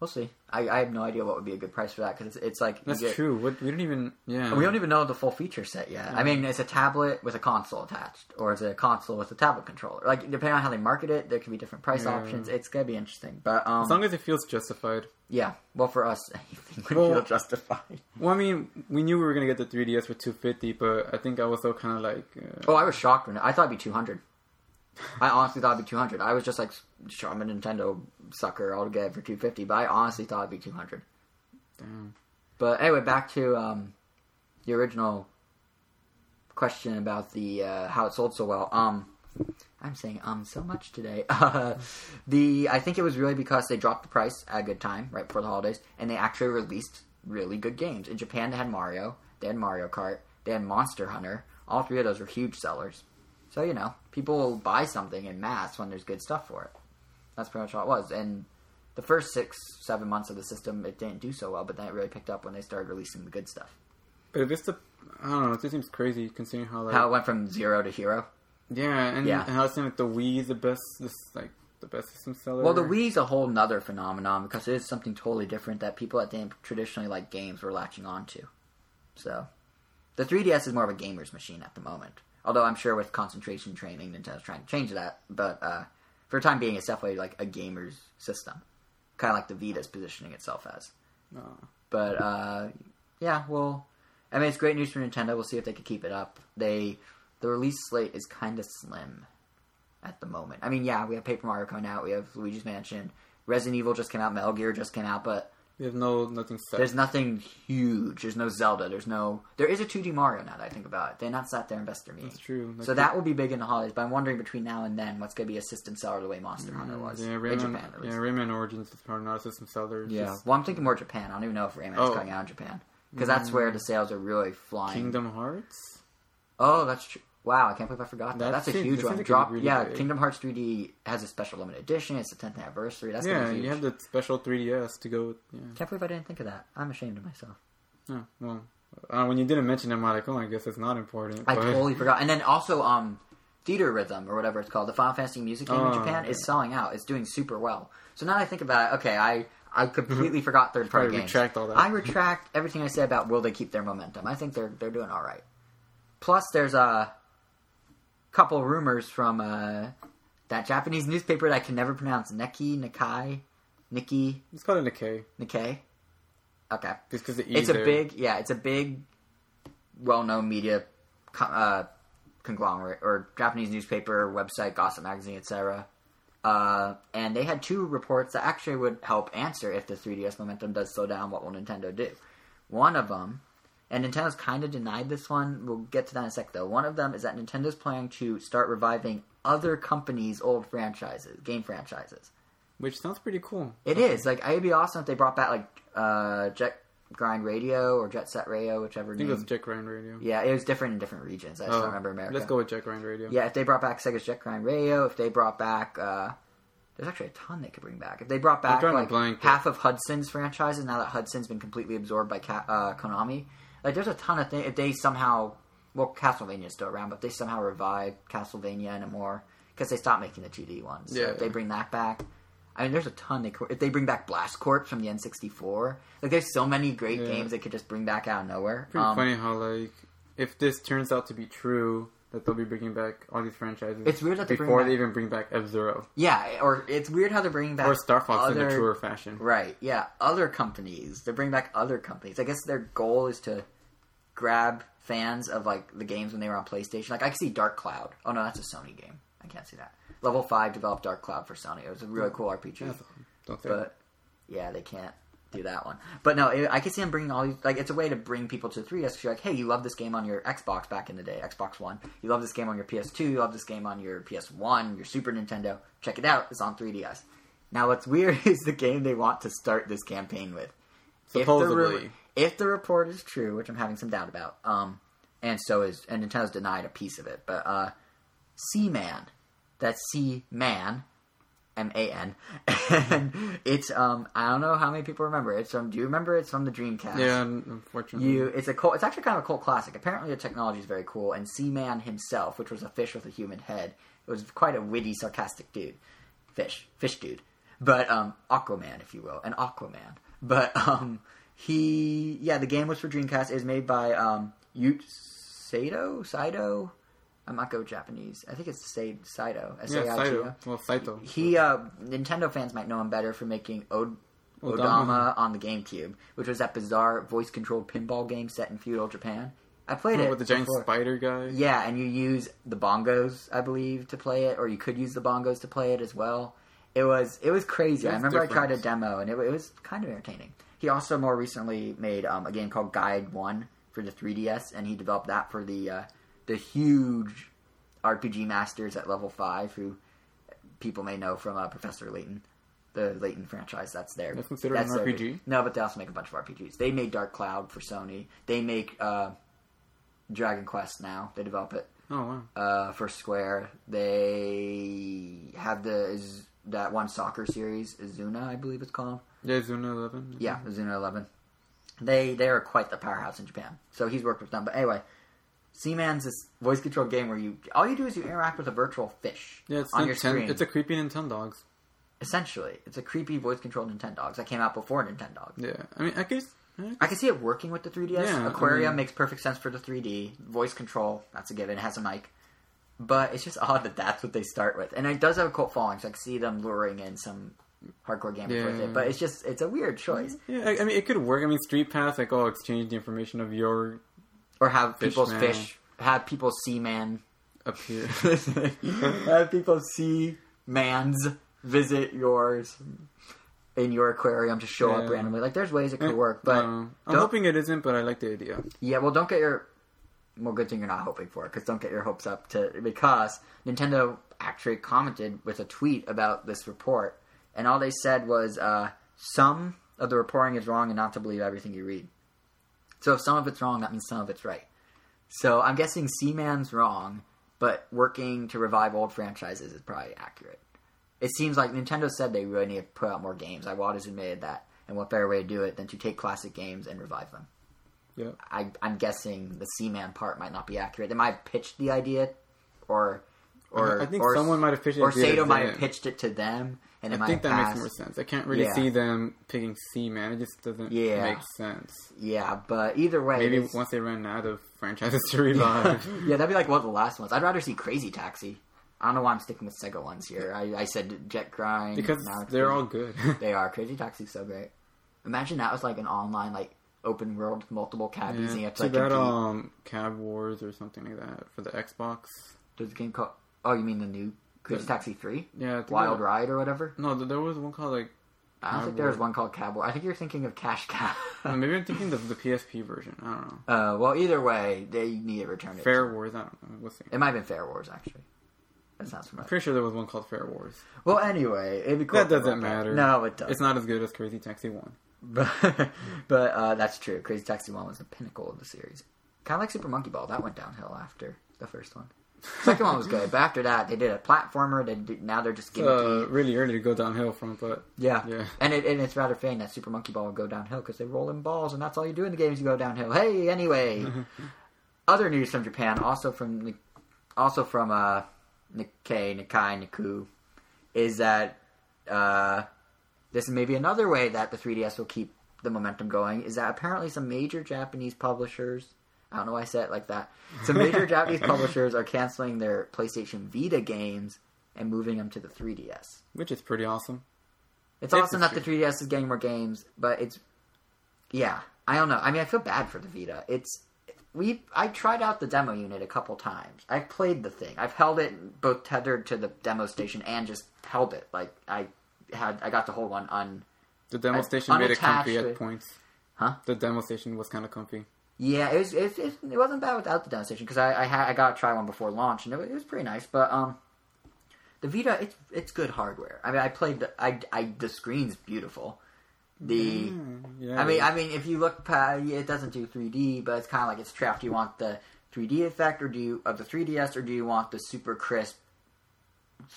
we'll see. I, I have no idea what would be a good price for that because it's, it's like that's get- true. What we don't even. Yeah, We don't even know the full feature set yet. I mean, it's a tablet with a console attached, or is it a console with a tablet controller? Like, depending on how they market it, there could be different price Yeah. options. It's gonna be interesting, but um, As long as it feels justified. yeah. Well, for us, anything would Well- feel justified. Well, I mean, we knew we were gonna get the 3DS for 250, but I think I was still kind of like, uh, Oh, I was shocked when I thought it'd be two hundred. I honestly thought it'd be two hundred. I was just like, sure, I'm a Nintendo sucker. I'll get it for two fifty. But I honestly thought it'd be two hundred. damn. But anyway, back to um, the original question about the uh, how it sold so well. Um, I'm saying um so much today. Uh, the I think it was really because they dropped the price at a good time right before the holidays, and they actually released really good games. In Japan, they had Mario, they had Mario Kart, they had Monster Hunter. All three of those were huge sellers. So you know, people will buy something in mass when there's good stuff for it. That's pretty much all it was. And the first six, seven months of the system, it didn't do so well, but then it really picked up when they started releasing the good stuff. But it's the, I don't know, it just seems crazy considering how like, How it went from zero to hero. yeah, and, Yeah. and how it seems like the Wii is the best, this like the best system seller. Well, the Wii's a whole nother phenomenon because it is something totally different that people that didn't traditionally like games were latching onto. So, the 3DS is more of a gamer's machine at the moment. Although I'm sure with concentration training, Nintendo's trying to change that. But uh, for the time being, it's definitely like a gamer's system, kind of like the Vita's positioning itself as. Uh, But uh, yeah, well, I mean, it's great news for Nintendo. We'll see if they can keep it up. They the release slate is kind of slim at the moment. I mean, yeah, we have Paper Mario coming out. We have Luigi's Mansion. Resident Evil just came out. Metal Gear just came out. But we have no nothing set. there's nothing huge. There's no Zelda. There's no. There is a 2D Mario now that I think about it. They not sat there and investor meeting. That's true. So that will be big in the holidays. But I'm wondering between now and then what's going to be a system seller the way Monster Hunter mm, was yeah, in Rayman, Japan. At yeah. Rayman Origins is probably not a system seller. Yeah. just Well, I'm thinking more Japan. I don't even know if Rayman's Oh. coming out in Japan because that's where the mm. sales are really flying. Kingdom Hearts. Oh, that's true. Wow, I can't believe I forgot that. That That's a huge one. Drop, really yeah. big. Kingdom Hearts 3D has a special limited edition. It's the 10th anniversary. That's yeah, gonna be huge. you have the special 3DS to go with. Yeah. Can't believe I didn't think of that. I'm ashamed of myself. yeah well, uh, when you didn't mention them, I'm like, oh, I guess it's not important. I but- totally forgot. And then also, um, Theatrhythm or whatever it's called, the Final Fantasy music game Oh, in Japan is selling out. It's doing super well. So now that I think about it, okay, I I completely forgot third party games. retract all that. I retract everything I said about will they keep their momentum. I think they're they're doing all right. Plus, there's a couple rumors from uh, that Japanese newspaper that I can never pronounce. Neki, Nikai, Nikki, It's called a Nikkei. Nikkei. Okay, Just because the E it's a there. big yeah it's a big well-known media co- uh, conglomerate or japanese newspaper website gossip magazine etc uh, and they had two reports that actually would help answer if the 3ds momentum does slow down what will nintendo do one of them and nintendo's kind of denied this one we'll get to that in a sec though one of them is that nintendo's planning to start reviving other companies old franchises game franchises which sounds pretty cool. it is like it'd be awesome if they brought back like uh, Jet Grind Radio or Jet Set Radio, whichever I think name. it was Jet Grind Radio. yeah, it was different in different regions. I just Oh, don't remember America. Let's go with Jet Grind Radio. Yeah, if they brought back Sega's Jet Grind Radio, if they brought back, uh, there's actually a ton they could bring back. If they brought back like blank, half of Hudson's franchises, now that Hudson's been completely absorbed by Ca- uh, Konami, like there's a ton of things. If they somehow, well, Castlevania's still around, but if they somehow revive Castlevania in a more because they stopped making the 2D ones. So Yeah, if they bring that back. I mean, there's a ton. They if they bring back Blast Corps from the N64, like there's so many great Yeah. games they could just bring back out of nowhere. Pretty Um, funny how like if this turns out to be true, that they'll be bringing back all these franchises. It's weird that they bring before back- they even bring back F Zero Yeah, or it's weird how they're bringing back or Star Fox in other- a truer fashion. Right, yeah. Other companies. They bring back other companies. I guess their goal is to grab fans of like the games when they were on PlayStation. Like I can see Dark Cloud. Oh no, that's a Sony game. I can't see that. Level five developed Dark Cloud for Sony. It was a really cool RPG. Yeah, don't say But yeah, they can't do that one. But no, it, I can see them bringing all these. Like, it's a way to bring people to the 3DS. Cause you're like, hey, you love this game on your Xbox back in the day, Xbox One. You love this game on your PS2. You love this game on your PS1, your Super Nintendo. Check it out. It's on 3DS. Now, what's weird is the game they want to start this campaign with. If the, Supposedly. re- if the report is true, which I'm having some doubt about, um, and so is, and Nintendo's denied a piece of it, but uh, C-Man, that's C-Man, M-A-N, and it's um, I don't know how many people remember it. It's from. Do you remember? It's from the Dreamcast. Yeah, unfortunately. You, it's a cult, it's actually kind of a cult classic. Apparently, the technology is very cool, and Seaman himself, which was a fish with a human head, it was quite a witty, sarcastic dude, fish, fish dude, but um, Aquaman, if you will, an Aquaman. But um, he, yeah, the game was for Dreamcast. It was made by um, Yut Saito, Saito. I'm not go Japanese. I think it's Sai- Saito. yeah, S-A-I-T-O. Saito. Well, Saito. He, uh, Nintendo fans might know him better for making Od- Odama. On the GameCube, which was that bizarre voice-controlled pinball game set in feudal Japan. I played it with the giant before. spider guy. Yeah, and you use the bongos, I believe, to play it, or you could use the bongos to play it as well. It was it was crazy. I remember I tried a demo, and it, it was kind of entertaining. He also more recently made um, a game called Guild01 for the 3DS, and he developed that for the uh, the huge RPG masters at Level-5, who people may know from uh, Professor Layton, the Layton franchise. That's there. That's considered an their- RPG? No, but they also make a bunch of RPGs. They made Dark Cloud for Sony. They make uh, Dragon Quest now. They develop it Oh wow. uh, for Square. They have the is that one soccer series, Izuna, I believe it's called. Yeah, Zuna Eleven. Yeah, Izuna Eleven. They they are quite the powerhouse in Japan. So he's worked with them. But anyway, Seaman's this voice control game where you all you do is you interact with a virtual fish Yeah, it's on your screen. It's a creepy Nintendogs. Essentially, it's a creepy voice controlled Nintendogs that came out before Nintendogs. Yeah, I mean, I guess. I I can see it working with the 3DS. Yeah, I Aquarium mean- makes perfect sense for the 3D. Voice control, that's a given. It has a mic. But it's just odd that that's what they start with. And it does have a cult following, so I can see them luring in some hardcore gamers with it. But it's just, it's a weird choice. Yeah, I, I mean, it could work. I mean, StreetPass, like, oh, exchange the information of your Or have Fish people's man. fish, have people see man, appear, have people see mans visit yours in your aquarium to show up randomly. Like, there's ways it could eh, work, but I'm hoping it isn't, but I like the idea. Yeah, well, don't get your. Well, good thing you're not hoping for it, because don't get your hopes up to because Nintendo actually commented with a tweet about this report, and all they said was uh, some of the reporting is wrong, and not to believe everything you read. So if some of it's wrong, that means some of it's right. So I'm guessing Seaman's wrong, but working to revive old franchises is probably accurate. It seems like Nintendo said they really need to put out more games. I Iwata's admitted that, and what better way to do it than to take classic games and revive them? Yeah. I, I'm guessing the Seaman part might not be accurate. They might have pitched the idea, or or I think or, someone might have pitched it or. Sato might have pitched it to them, and it I think that passed. makes more sense. I can't really Yeah. see them picking C Man. It just doesn't Yeah. make sense. Yeah, but either way, Maybe it's- once they run out of franchises to revive. yeah, that'd be like one of the last ones. I'd rather see Crazy Taxi. I don't know why I'm sticking with Sega ones here. I, I said Jet Grind because they're Crazy- all good. They are. Crazy Taxi's so great. Imagine that was like an online like open world with multiple cabbies and you yeah. have to like compete. um, Cab Wars or something like that for the Xbox. There's a game called Oh, you mean the new Crazy Taxi Three? Yeah, Wild Ride or whatever? No, there was one called like. I don't think there was one called Cab War. I think you're thinking of Cash Cow. uh, maybe I'm thinking of the PSP version. I don't know. uh, well, either way, they need to return it. Fair Wars. I don't know. We'll see. It might have been Fair Wars actually. That sounds familiar. Pretty sure there was one called Fair Wars. Well, anyway, it'd be cool. That doesn't matter. No, it doesn't. It's not as good as Crazy Taxi One. But, but uh, that's true. Crazy Taxi 1 was the pinnacle of the series. Kind of like Super Monkey Ball. That went downhill after the first one. Second one was good, but after that, they did a platformer. They did, now they're just getting Uh, really early to go downhill from, but yeah. yeah. And, it, and it's rather fitting that Super Monkey Ball will go downhill because they roll in balls, and that's all you do in the games. You go downhill. Hey, anyway. Other news from Japan, also from also from uh, Nikkei, Nikkei, Niku, is that uh, this may be another way that the 3DS will keep the momentum going. Is that apparently some major Japanese publishers, I don't know why I said it like that, some major Japanese publishers are canceling their PlayStation Vita games and moving them to the 3DS. which is pretty awesome. It's awesome that the 3DS is getting more games, but it's yeah, I don't know. I mean, I feel bad for the Vita. It's we I tried out the demo unit a couple times. I've played the thing. I've held it both tethered to the demo station and just held it. Like I had I got to hold one on. The demo station made it comfy unattached at points. Huh? The demo station was kind of comfy. Yeah, it was. It, it, it wasn't bad without the demo station because I I, had, I got to try one before launch and it, was- it was pretty nice. But um, the Vita it's it's good hardware. I mean, I played. The, I I the screen's beautiful. The Mm, yeah. I mean, I mean, if you look, it doesn't do 3D, but it's kind of like it's trapped. Do you want the 3D effect, or do you of the 3DS, or do you want the super crisp,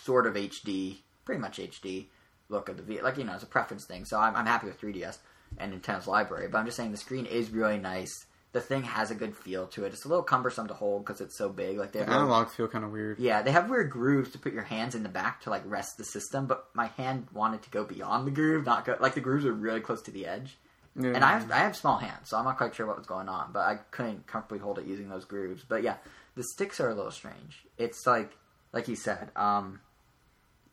sort of HD, pretty much HD look of the V? Like you know, it's a preference thing. So I'm, I'm happy with 3DS and Nintendo's library, but I'm just saying the screen is really nice. The thing has a good feel to it. It's a little cumbersome to hold because it's so big. Like they the have analogs feel kind of weird. yeah, they have weird grooves to put your hands in the back to like rest the system, but my hand wanted to go beyond the groove, not go like the grooves are really close to the edge. Yeah. And I have I have small hands, so I'm not quite sure what was going on, but I couldn't comfortably hold it using those grooves. But yeah, the sticks are a little strange. It's like like you said, um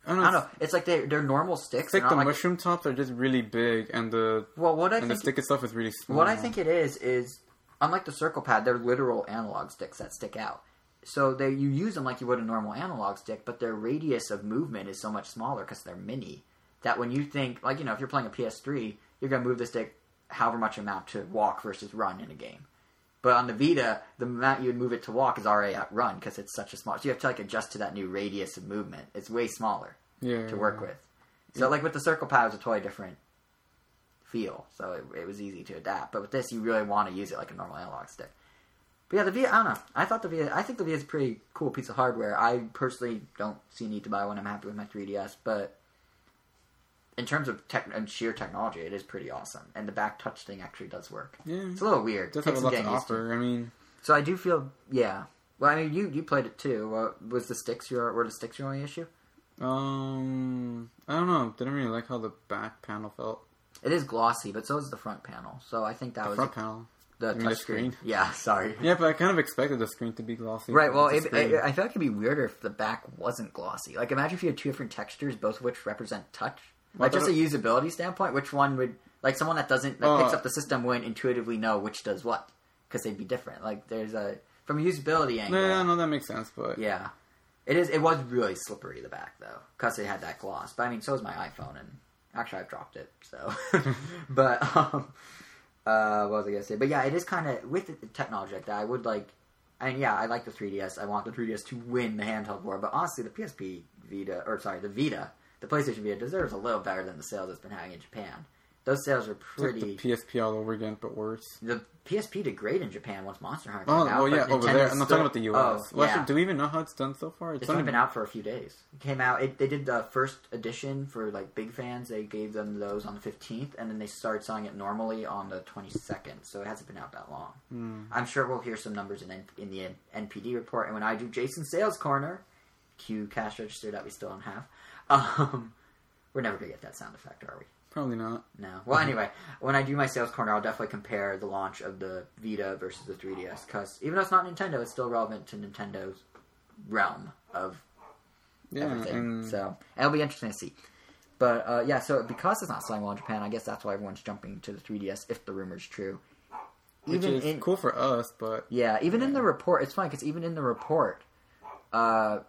I don't I know. don't know. It's like they they're normal sticks. It's like the like, mushroom tops are just really big, and the well, what I and the stick itself is really small. What I think it is is unlike the circle pad, they're literal analog sticks that stick out. So they you use them like you would a normal analog stick, but their radius of movement is so much smaller because they're mini. That when you think like you know if you're playing a PS3, you're gonna move the stick however much amount to walk versus run in a game. But on the Vita, the amount you would move it to walk is already at run because it's such a small. So you have to like adjust to that new radius of movement. It's way smaller yeah, to work with. So like with the circle pad, it was a totally different feel. So it, it was easy to adapt. But with this, you really want to use it like a normal analog stick. But yeah, the Vita, I don't know. I thought the Vita, I think the Vita is a pretty cool piece of hardware. I personally don't see a need to buy one. I'm happy with my 3DS, but in terms of tech and sheer technology, it is pretty awesome. And the back touch thing actually does work. Yeah, It's a little weird. it does have a lot to used to. I mean, So I do feel, yeah. Well, I mean, you you played it too. Uh, was the sticks your were the sticks your only issue? um, I don't know. Didn't really like how the back panel felt. It is glossy, but so is the front panel. So I think that The was front panel. the touch screen. Yeah, sorry. Yeah, but I kind of expected the screen to be glossy. Right. Well, it, a it, I feel like it'd be weirder if the back wasn't glossy. Like, imagine if you had two different textures, both of which represent touch. Like, just a usability standpoint, which one would like someone that doesn't that Uh, picks up the system wouldn't intuitively know which does what because they'd be different. Like, there's a from a usability angle. no, yeah, no, that makes sense. But Yeah. It is. It was really slippery the back though, because it had that gloss. But I mean, so is my iPhone, and actually I've dropped it. So, but um, uh, what was I gonna say? But yeah, it is kind of with the technology like that. I would like, and yeah, I like the 3DS. I want the 3DS to win the handheld war. But honestly, the PSP Vita, or sorry, the Vita, the PlayStation Vita deserves a little better than the sales it's been having in Japan. Those sales are it's like pretty. the PSP all over again, but worse. the PSP did great in Japan once Monster Hunter came Oh, out. well, yeah, over there. I'm not talking about the US. Oh, well, yeah. actually, do we even know how it's done so far? It's only been out for a few days. It came out. It, they did the first edition for like big fans. They gave them those on the fifteenth, and then they started selling it normally on the twenty second. So it hasn't been out that long. Hmm. I'm sure we'll hear some numbers in N- in the N- NPD report. And when I do Jason's sales corner, cue cash register that we still don't have. Um, we're never gonna get that sound effect, are we? Probably not. No. Well, anyway, when I do my sales corner, I'll definitely compare the launch of the Vita versus the 3DS because even though it's not Nintendo, it's still relevant to Nintendo's realm of Yeah, everything. and So and it'll be interesting to see. But uh, yeah, so because it's not selling well in Japan, I guess that's why everyone's jumping to the 3DS if the rumor's true. which Even is in cool for us, but yeah, even in the report, it's funny because even in the report, uh,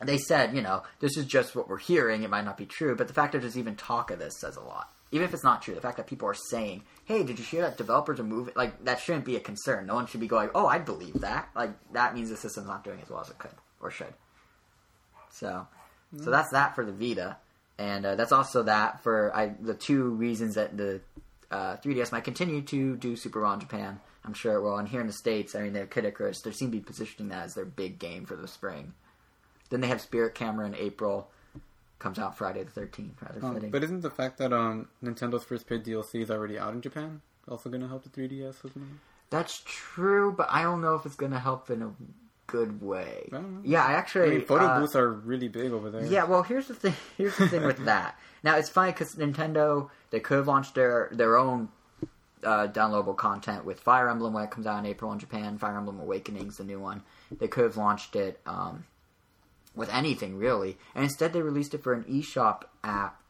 they said you know this is just what we're hearing. It might not be true, but the fact that there's even talk of this says a lot. Even if it's not true, the fact that people are saying, "Hey, did you hear that developers are moving?" Like that shouldn't be a concern. No one should be going, "Oh, I believe that." Like that means the system's not doing as well as it could or should. So, so that's that for the Vita, and uh, that's also that for I, the two reasons that the uh, 3DS might continue to do super well in Japan. I'm sure it will. And here in the states, I mean, they're Kid Icarus. They seem to be positioning that as their big game for the spring. Then they have Spirit Camera in April. Comes out Friday the 13th. Rather um, fitting. but isn't the fact that um Nintendo's first paid DLC is already out in Japan also going to help the 3DS? Isn't it? That's true, but I don't know if it's going to help in a good way. I don't know. Yeah, I I actually. mean, photo uh, booths are really big over there. Yeah, well, here's the thing. Here's the thing with that. Now it's funny because Nintendo they could have launched their their own uh, downloadable content with Fire Emblem when it comes out in April in Japan. Fire Emblem Awakening's the new one. They could have launched it um, with anything really, and instead they released it for an eShop app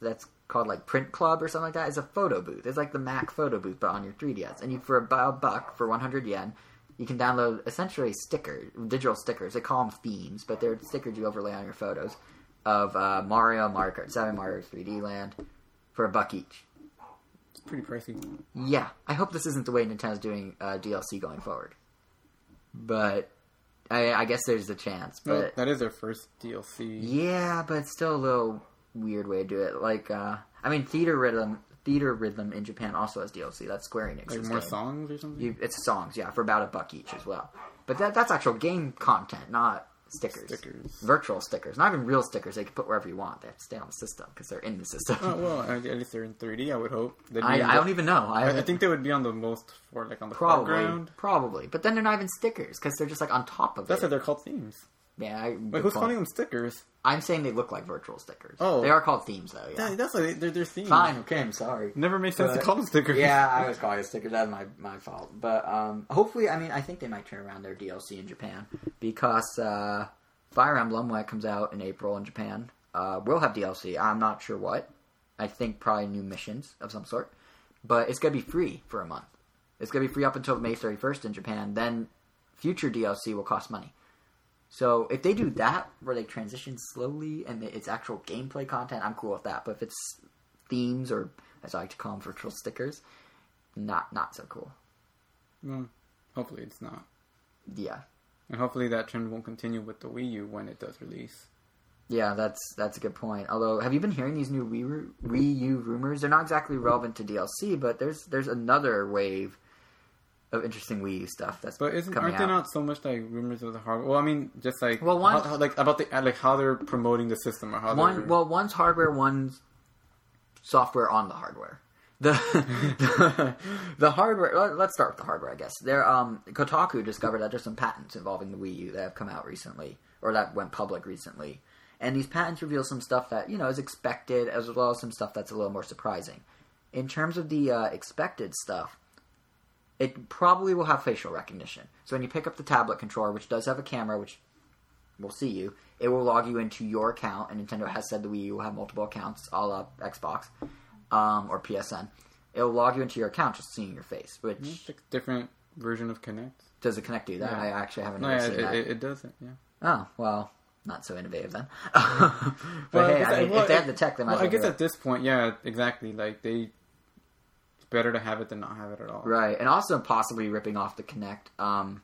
that's called like Print Club or something like that. It's a photo booth. It's like the Mac photo booth, but on your 3DS. And you for about a buck for 100 yen, you can download essentially stickers, digital stickers. They call them themes, but they're stickers you overlay on your photos of uh, Mario, Mario Kart 7, Mario 3D Land, for a buck each. It's pretty pricey. Yeah, I hope this isn't the way Nintendo's doing uh, DLC going forward. But I, I guess there's a chance. Well, But that is their first DLC. yeah, but it's still a little weird way to do it. Like, uh, I mean, Theatrhythm, Theater Rhythm in Japan also has DLC. That's Square Enix. Like more songs or something. You, it's songs, yeah, for about a buck each as well. But that that's actual game content, not stickers. Stickers. Virtual stickers, not even real stickers. They can put wherever you want. They have to stay on the system because they're in the system. Oh well, at at least they're in 3D. I would hope. They'd be I, I the- don't even know. I, I, I think they would be on the most for like on the probably foreground. probably, but then they're not even stickers because they're just like on top of That's why they're called themes. Yeah, I, Wait, who's point. calling them stickers? I'm saying they look like virtual stickers. Oh. they are called themes though. Yeah, That, that's why they, they're, they're themes. fine. Okay, I'm sorry. Never makes sense But- to call them stickers. Yeah, I was calling it stickers. That's my my fault. But um, hopefully, I mean, I think they might turn around their DLC in Japan because uh, Fire Emblem, when it comes out in April in Japan, uh, will have DLC. I'm not sure what. I think probably new missions of some sort, but it's gonna be free for a month. It's gonna be free up until May 31st in Japan. Then future DLC will cost money. So if they do that, where they transition slowly and it's actual gameplay content, I'm cool with that. But if it's themes or as I like to call them, virtual stickers, not not so cool. Well, hopefully it's not, Yeah, and hopefully that trend won't continue with the Wii U when it does release. yeah, that's that's a good point. Although, have you been hearing these new Wii, Wii U rumors? They're not exactly relevant to DLC, but there's there's another wave of interesting Wii U stuff that's But isn't aren't they out. not so much like rumors of the hardware? Well, I mean, just like Well, one- how, how- like about the like how they're promoting the system or how they're One well, one's hardware, one's software on the hardware. The the, the hardware. let- Let's start with the hardware, I guess. There, um, Kotaku discovered that there's some patents involving the Wii U that have come out recently, or that went public recently, and these patents reveal some stuff that you know is expected, as well as some stuff that's a little more surprising. In terms of the uh, expected stuff, it probably will have facial recognition. So when you pick up the tablet controller, which does have a camera, which will see you. It will log you into your account, and Nintendo has said that Wii U will have multiple accounts, a la Xbox um, or PSN. It will log you into your account just seeing your face. Which It's a different version of Kinect. does it connect to that? Yeah. I actually haven't No, yeah, seen it, that. it, it doesn't. Yeah. oh well, not so innovative then. but Well, hey, I mean, well, if they have the tech, they might. Well, I guess at this point, yeah, exactly. Like they, better to have it than not have it at all. Right, and also possibly ripping off the Kinect. Um,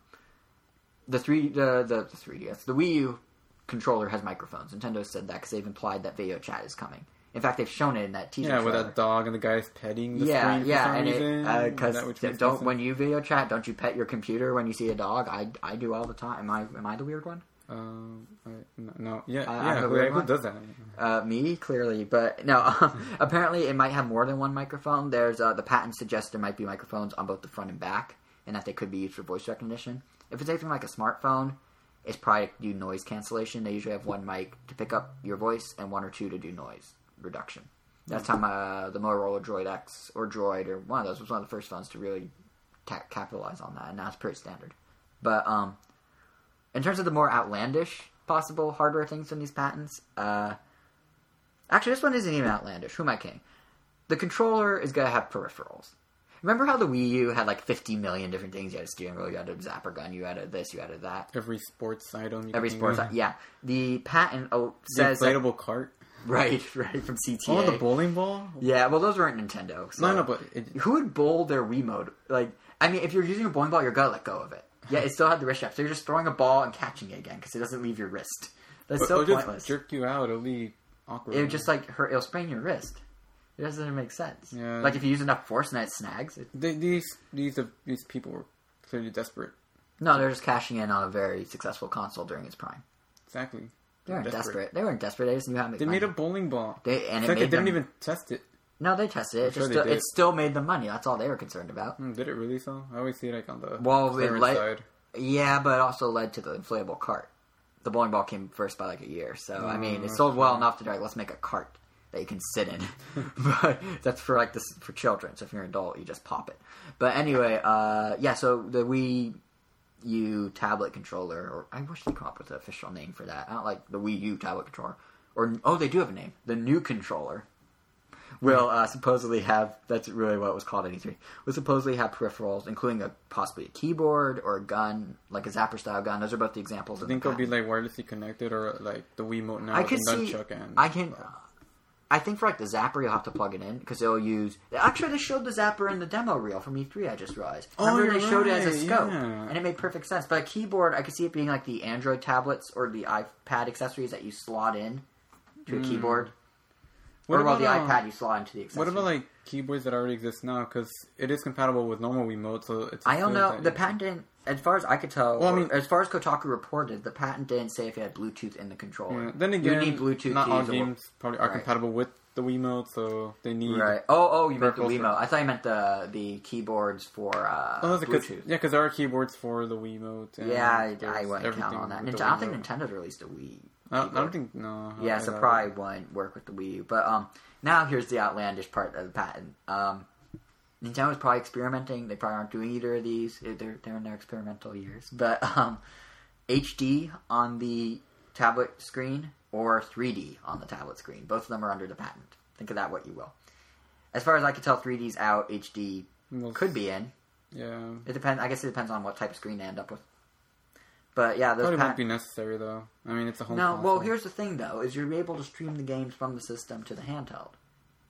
the three, the the the 3DS, the Wii U controller has microphones. Nintendo said that because they've implied that video chat is coming. In fact, they've shown it in that teaser. Yeah, with trailer. that dog and the guy's petting the yeah, yeah, and it because makes don't when you video chat, don't you pet your computer when you see a dog? I I do all the time. Am I am I the weird one? Um, I, no, yeah, I'm yeah. Who, who does that? Uh, me clearly, but no. apparently, it might have more than one microphone. There's uh, the patent suggests there might be microphones on both the front and back, and that they could be used for voice recognition. If it's anything like a smartphone, it's probably to do noise cancellation. They usually have one mic to pick up your voice and one or two to do noise reduction. That's how my, the Motorola Droid X or Droid or one of those was one of the first phones to really ca- capitalize on that, and now it's pretty standard. But um, in terms of the more outlandish possible hardware things from these patents, uh, actually, this one isn't even outlandish. Who am I kidding? The controller is going to have peripherals. Remember how the Wii U had like 50 million different things? You had a steering wheel, you had a zapper gun, you had a this, you had a that. Every sports item. You Every sports, of. yeah. The patent oh, The says that- inflatable cart. right, right from CTA. Oh, the bowling ball. yeah, well, those weren't Nintendo. So. No, no, but it, who would bowl their Wiimote? Like, I mean, if you're using a bowling ball, you're gonna let go of it. Yeah, it still had the wrist strap, so you're just throwing a ball and catching it again because it doesn't leave your wrist. That's but so it'll pointless. jerk you out. It'll be awkward. It would just like hurt. It'll sprain your wrist. It doesn't make sense. Yeah. Like if you use enough force and it snags. It, They, these these uh, these people were clearly desperate. no, they're just cashing in on a very successful console during its prime. Exactly. They weren't desperate. They weren't desperate. They just knew how to make They money. made a bowling ball. They and It's it like they didn't even test it. No, they tested it. It, sure still, it still made them money. That's all they were concerned about. Hmm, did it really so? I always see it like on the Well, it let- side. Yeah, but it also led to the inflatable cart. The bowling ball came first by like a year, so I mean, it Oh, sold well enough to be like, let's make a cart that you can sit in. but that's for like this for children. So if you're an adult, you just pop it. But anyway, uh, yeah. So the Wii U tablet controller, or I wish they come up with an official name for that. I don't like the Wii U tablet controller, or oh, they do have a name. The new controller will uh, supposedly have that's really what it was called at E3 will supposedly have peripherals including a possibly a keyboard or a gun like a zapper style gun those are both the examples I think the it'll be like wirelessly connected or like the Wiimote now I could see and I can I think for like the zapper, you'll have to plug it in because it'll use. Actually, they showed the zapper in the demo reel from E3. I just realized. Oh, Remember, they you're showed it as a scope, yeah. and it made perfect sense. But a keyboard, I could see it being like the Android tablets or the iPad accessories that you slot in to a Hmm. keyboard, What or well, the about, um, iPad you slot into the accessory. What about like keyboards that already exist now? Because it is compatible with normal Wiimote, so it's. I don't know. The patent as far as I could tell, Well, I mean- as far as Kotaku reported, the patent didn't say if you had Bluetooth in the controller. Yeah. Then You again, need Bluetooth not all keys or- games probably are Right. compatible with the Wiimote, so they need. Right. Oh, oh, you meant the for- Wiimote. I thought you meant the the keyboards for uh, Oh, Bluetooth. yeah, because there are keyboards for the Wiimote. And Yeah, I, I wouldn't count on that. Nint- I don't think Wiimote. Nintendo's released a Wii. I don't, I don't think no. Yeah, so probably wouldn't work with the Wii U. But um, now here's the outlandish part of the patent. Um, Nintendo's probably experimenting. They probably aren't doing either of these. They're they're in their experimental years. But um, HD on the tablet screen or 3D on the tablet screen. Both of them are under the patent. Think of that what you will. As far as I can tell, 3D's out. HD Well, could be in. Yeah, It depends. I guess it depends on what type of screen they end up with. But yeah, those probably pat- won't be necessary though. I mean, it's a home. no, console. well, here's the thing though: is you're able to stream the games from the system to the handheld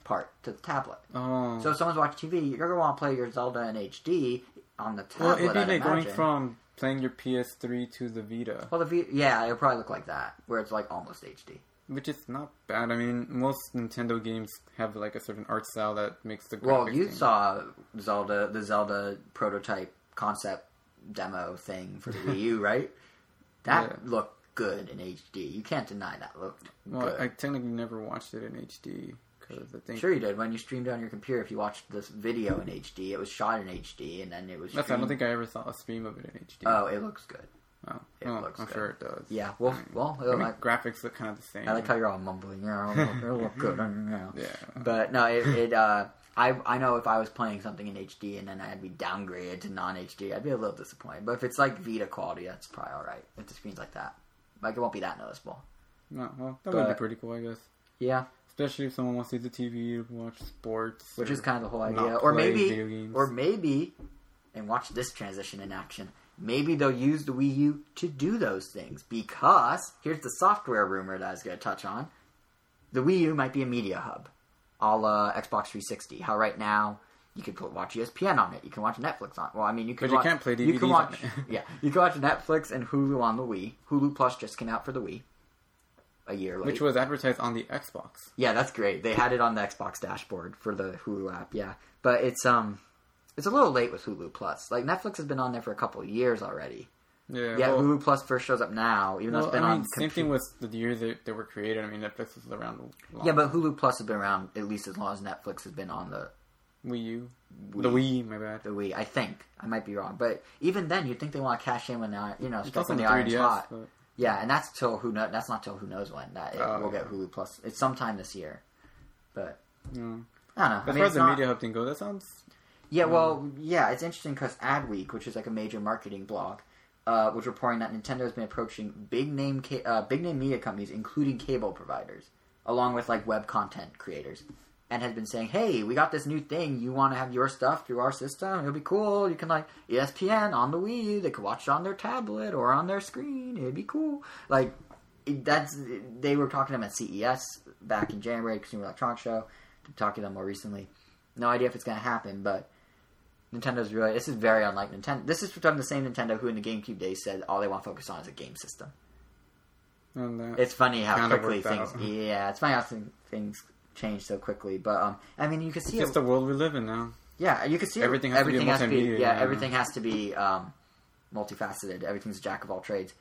part to the tablet. Oh, So if someone's watching TV, you're gonna want to play your Zelda in HD on the well, tablet. it'd be like going from playing your PS3 to the Vita, well, the Vita, yeah, it'll probably look like that, where it's like almost HD. which is not bad. I mean, most Nintendo games have like a certain art style that makes the. Graphics. Well, you thing- saw Zelda, the Zelda prototype concept demo thing for the Wii U, right? That Yeah. looked good in HD. You can't deny that looked Well, good. I technically never watched it in HD because I think Sure, you did. When you streamed on your computer, if you watched this video in HD, it was shot in HD, and then it was. That's, I don't think I ever saw a stream of it in HD. Oh, it looks good. Oh, it oh, looks I'm good. sure it does. Yeah. Well, I mean, well, I mean, I, graphics look kind of the same. I like how you're all mumbling. Yeah, it'll look, good. Yeah. But no, it. it uh, I I know if I was playing something in HD and then I'd be downgraded to non HD, I'd be a little disappointed. But if it's like Vita quality, that's probably all right. If the screen's like that, like it won't be that noticeable. No, well, that would be pretty cool, I guess. Yeah, Especially if someone wants to use the TV to watch sports, which is kind of the whole idea. Or maybe, video games. or maybe, and watch this transition in action. Maybe they'll use the Wii U to do those things because here's the software rumor that I was going to touch on. The Wii U might be a media hub, a la Xbox 360. How right now you can put, watch ESPN on it, you can watch Netflix on. Well, I mean, you can. But you watch, can't play You can watch, yeah, you can watch Netflix and Hulu on the Wii. Hulu Plus just came out for the Wii a year late. which was advertised on the Xbox. Yeah, that's great. They had it on the Xbox dashboard for the Hulu app. Yeah, but it's um, it's a little late with Hulu Plus. Like Netflix has been on there for a couple of years already. Yeah, Yeah, well, Hulu Plus first shows up now, even though it's been I mean, on. same compu- thing with the year that they were created. I mean, Netflix was around. Yeah, but Hulu Plus has been around at least as long as Netflix has been on the Wii U, Wii. the Wii, my bad. the Wii. I think I might be wrong, but even then, you'd think they want to cash in when they you know strike when the the iron's hot. But, Yeah, and that's till who know. That's not till who knows when that it, Oh, we'll yeah. get Hulu Plus. It's sometime this year, but yeah. I don't know. As I mean, far as the not- media hub thing goes, that sounds. Yeah, well, mm. yeah, it's interesting because Adweek, which is like a major marketing blog, uh, was reporting that Nintendo has been approaching big name ca- uh, big name media companies, including cable providers, along with like web content creators, and has been saying, "Hey, we got this new thing. You want to have your stuff through our system? It'll be cool. You can like ESPN on the Wii. They could watch it on their tablet or on their screen. It'd be cool. Like that's they were talking to them at CES back in January, Consumer Electronics Show. Talking to them more recently. No idea if it's going to happen, but Nintendo's really this is very unlike Nintendo. This is from the same Nintendo who in the GameCube days said all they want to focus on is a game system. And It's funny how quickly things out. yeah, it's funny how things change so quickly. But um, I mean, you can see it's it. just the world we live in now. Yeah, you can see it- Everything has to be everything has to be yeah, yeah. everything has to be um, multifaceted. Everything's a jack of all trades.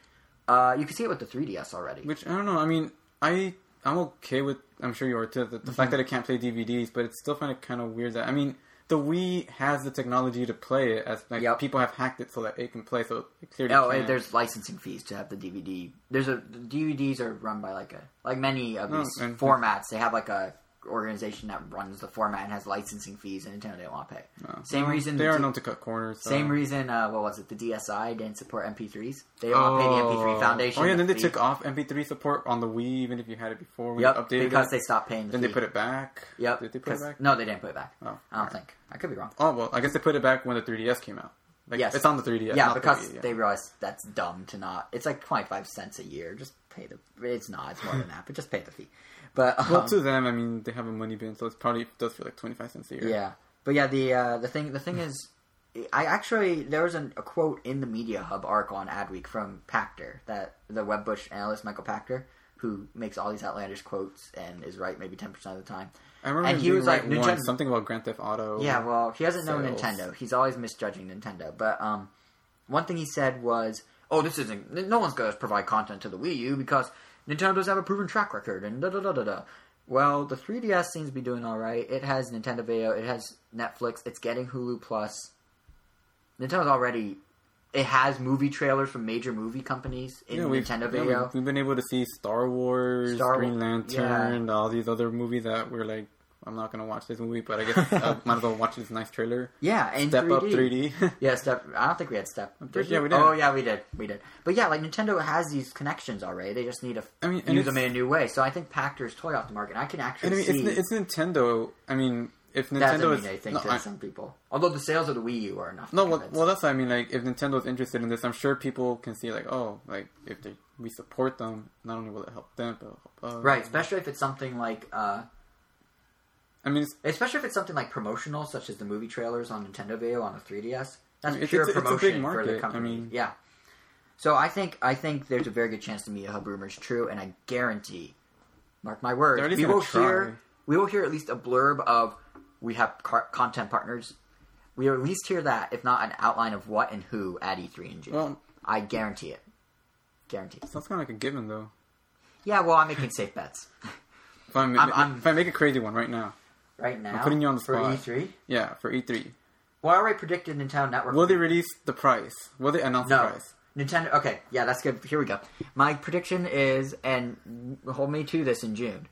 Uh, you can see it with the 3DS already. Which I don't know. I mean, I I'm okay with. I'm sure you are too. The, the Mm-hmm. fact that it can't play DVDs, but it's still find it kind of weird that I mean, the Wii has the technology to play it. As like Yep. people have hacked it so that it can play. So it clearly Oh, can. there's licensing fees to have the DVD. There's a the DVDs are run by like a like many of Oh, these and- formats. They have like a organization that runs the format and has licensing fees, and Nintendo didn't want to pay. No. Same reason they the are known to cut corners. So. Same reason. Uh, what was it? The DSi didn't support MP3s. They didn't want to pay the MP3 Foundation. Oh yeah, then they the took off MP3 support on the Wii, even if you had it before. When Yep, updated because it. they stopped paying. The then fee. they put it back. Yep. Did they put it back? No, they didn't put it back. Oh, I don't alright. think. I could be wrong. Oh well, I guess they put it back when the 3DS came out. Like, Yes. it's on the 3DS. yeah, because yeah. they realized that's dumb to not. It's like twenty five cents a year. Just pay the. It's not. It's more than that, but just pay the fee. But um, Well, to them, I mean, they have a money bin, so it's probably does feel like twenty five cents a year. yeah, but yeah, the uh, the thing the thing is, I actually there was an, a quote in the Media Hub article on Adweek from Pachter, that the Wedbush analyst Michael Pachter, who makes all these outlandish quotes and is right maybe ten percent of the time. I remember And he was like, right Nintendo- something about Grand Theft Auto. Yeah, well, he doesn't know sales. Nintendo. He's always misjudging Nintendo. But um, one thing he said was, "Oh, this isn't. No one's going to provide content to the Wii U because Nintendo doesn't have a proven track record." And da da da da da. Well, the 3DS seems to be doing all right. It has Nintendo Video. It has Netflix. It's getting Hulu Plus. Nintendo's already. It has movie trailers from major movie companies in Yeah, Nintendo yeah, Video. we've, we've been able to see Star Wars, Star Green Lantern, all these other movies that we're like, I'm not gonna watch this movie, but I guess I might as well watch this nice trailer. yeah, and Step 3D. up 3D. Yeah, step. I don't think we had step. Did Yeah, we did. Oh, yeah, we did. We did. But yeah, like Nintendo has these connections already. They just need to I mean, use them in a new way. So I think Pachter's toy off the market. I can actually I mean, see it's, it's Nintendo. I mean, if Nintendo mean is anything no, to I- some people. Although the sales of the Wii U are enough. no, well, well, that's what I mean. Like, if Nintendo's interested in this, I'm sure people can see like, oh, like if they we support them, not only will it help them, but it'll help us. right, especially if it's something like, uh, I mean, especially if it's something like promotional, such as the movie trailers on Nintendo Video on the 3DS. That's It's- pure it's a- it's promotion for the I company. mean- yeah. So I think I think there's a very good chance the Media Hub rumor is true, and I guarantee, mark my words, They're at least we will try. hear we will hear at least a blurb of we have car- content partners. We will at least hear that, if not an outline of what and who at E3 in June. well, I guarantee it. Guarantee. sounds kind of like a given though. Yeah, well, I'm making safe bets If, I'm, I'm- I'm- if I make a crazy one right now, right now. I'm putting you on the for. E3. yeah, for E3, Well, I already predicted Nintendo Network. will they release the price? Will they announce No. the price? Nintendo. Okay, yeah, that's good. Here we go. My prediction is, and hold me to this in June,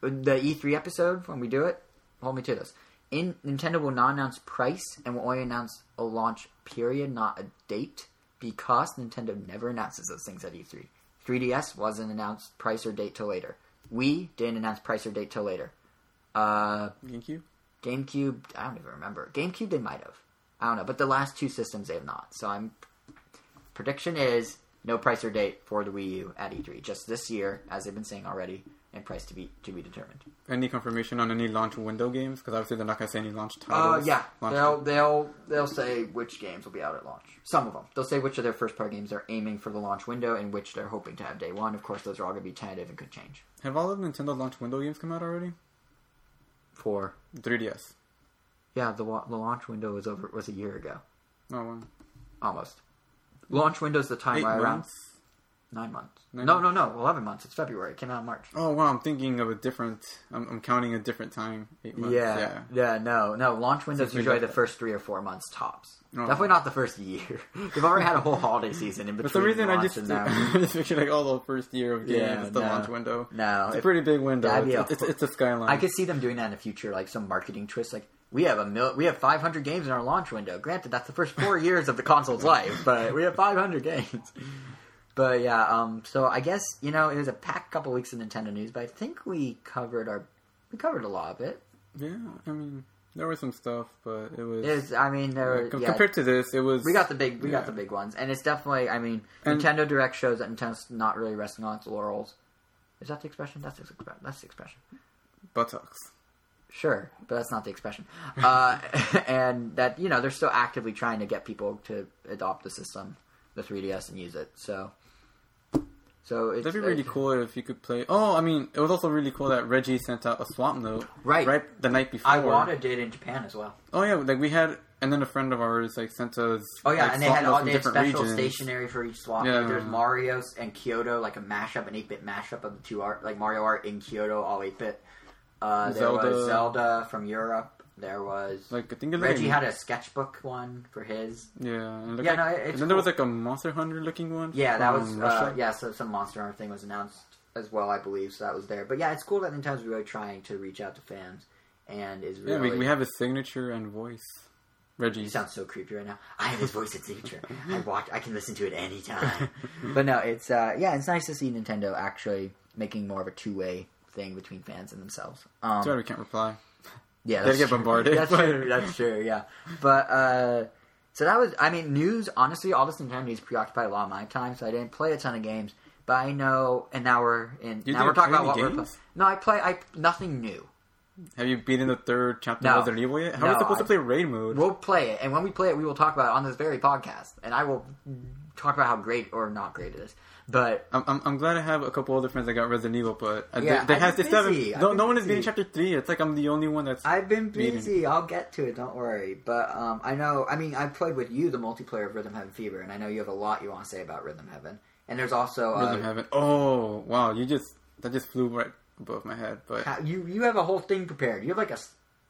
the E3 episode when we do it. Hold me to this. In Nintendo will not announce price and will only announce a launch period, not a date, because Nintendo never announces those things at E3. 3DS wasn't announced price or date till later. Wii didn't announce price or date till later. Uh, GameCube. GameCube, I don't even remember. GameCube, they might have. I don't know, but the last two systems they have not. So I'm prediction is no price or date for the Wii U at E3, just this year, as they've been saying already, and price to be to be determined. Any confirmation on any launch window games? Because obviously they're not going to say any launch Uh, titles. yeah, Launch they'll they'll they'll say which games will be out at launch. Some of them, they'll say which of their first party games they're aiming for the launch window, and which they're hoping to have day one. Of course, those are all going to be tentative and could change. Have all of Nintendo launch window games come out already? For 3DS. yeah, the the launch window was over was a year ago, Oh, wow. almost. Launch window's the time Eight right around months? Nine months. Nine no, no, no, eleven months. It's February. It came out in March. Oh, wow. I'm thinking of a different. I'm, I'm counting a different time. Eight months. Yeah, Yeah. yeah, no, no. Launch window's Since usually the first three or four months tops. Oh. Definitely not the first year. They've already had a whole holiday season in between. the reason, I just. I just picture like all the first year of games, Yeah, the no. launch window. no, It's a pretty big window. It's, a- it's, it's a skyline. I could see them doing that in the future, like some marketing twist. Like we have a mil- we have 500 games in our launch window. Granted, that's the first four years of the console's life, but we have 500 games. But yeah, um, so I guess you know it was a packed couple weeks of Nintendo news, but I think we covered our we covered a lot of it. Yeah, I mean, there was some stuff, but it was. Is I mean there yeah, com- yeah, Compared to this, it was. we got the big we got the big ones, and it's definitely I mean And- Nintendo Direct shows that Nintendo's not really resting on its laurels. Is that the expression? That's the expression. That's the expression. buttocks. Sure, but that's not the expression. Uh, and that you know they're still actively trying to get people to adopt the system, the 3DS, and use it. So, so it's That'd be really cool if you could play. Oh, I mean, it was also really cool that Reggie sent out a Swapnote Right. right the night before. I Iwata did in Japan as well. Oh yeah, like we had, and then a friend of ours like sent us. Oh yeah, like, and they had all they had different special regions. stationery for each swap. Yeah. Like, there's Mario and Kyoto, like a mashup, an 8-bit mashup of the two art, like Mario art in Kyoto, all 8-bit. Uh, there Zelda. was Zelda from Europe. There was Like I think Reggie like, had a sketchbook one for his. Yeah, and, Yeah, like, no, it's and then there was like a Monster Hunter looking one. Yeah, that was uh, yeah. So some Monster Hunter thing was announced as well, I believe. So that was there. But yeah, it's cool that Nintendo's really trying to reach out to fans and is Yeah, we, we have his signature and voice. Reggie. You sound so creepy right now. I have his voice and signature. I watch. I can listen to it anytime. but no, it's uh, yeah, it's nice to see Nintendo actually making more of a two way thing between fans and themselves. Um, Sorry, we can't reply. Yeah, They get bombarded. That's true. That's true. Yeah, but uh, so that was. I mean, news. Honestly, all this Nintendo news preoccupied a lot of my time, so I didn't play a ton of games. but I know, and now we're in. You now we're talking about what any we're playing. No, I play. I nothing new. Have you beaten the third chapter No. of Resident Evil yet? How are we supposed I- to play raid mode? We'll play it, and when we play it, we will talk about it on this very podcast, and I will talk about how great or not great it is. But I'm, I'm, I'm glad I have a couple other friends that got Resident Evil, but uh, Yeah, they, have they still No, no one is beating chapter three. It's like I'm the only one that's. I've been busy. I'll get to it. Don't worry. But um, I know. I mean, I played with you the multiplayer of Rhythm Heaven Fever, and I know you have a lot you want to say about Rhythm Heaven. And there's also uh, Rhythm Heaven. Oh wow! You just that just flew right above my head. But how- you you have a whole thing prepared. You have like a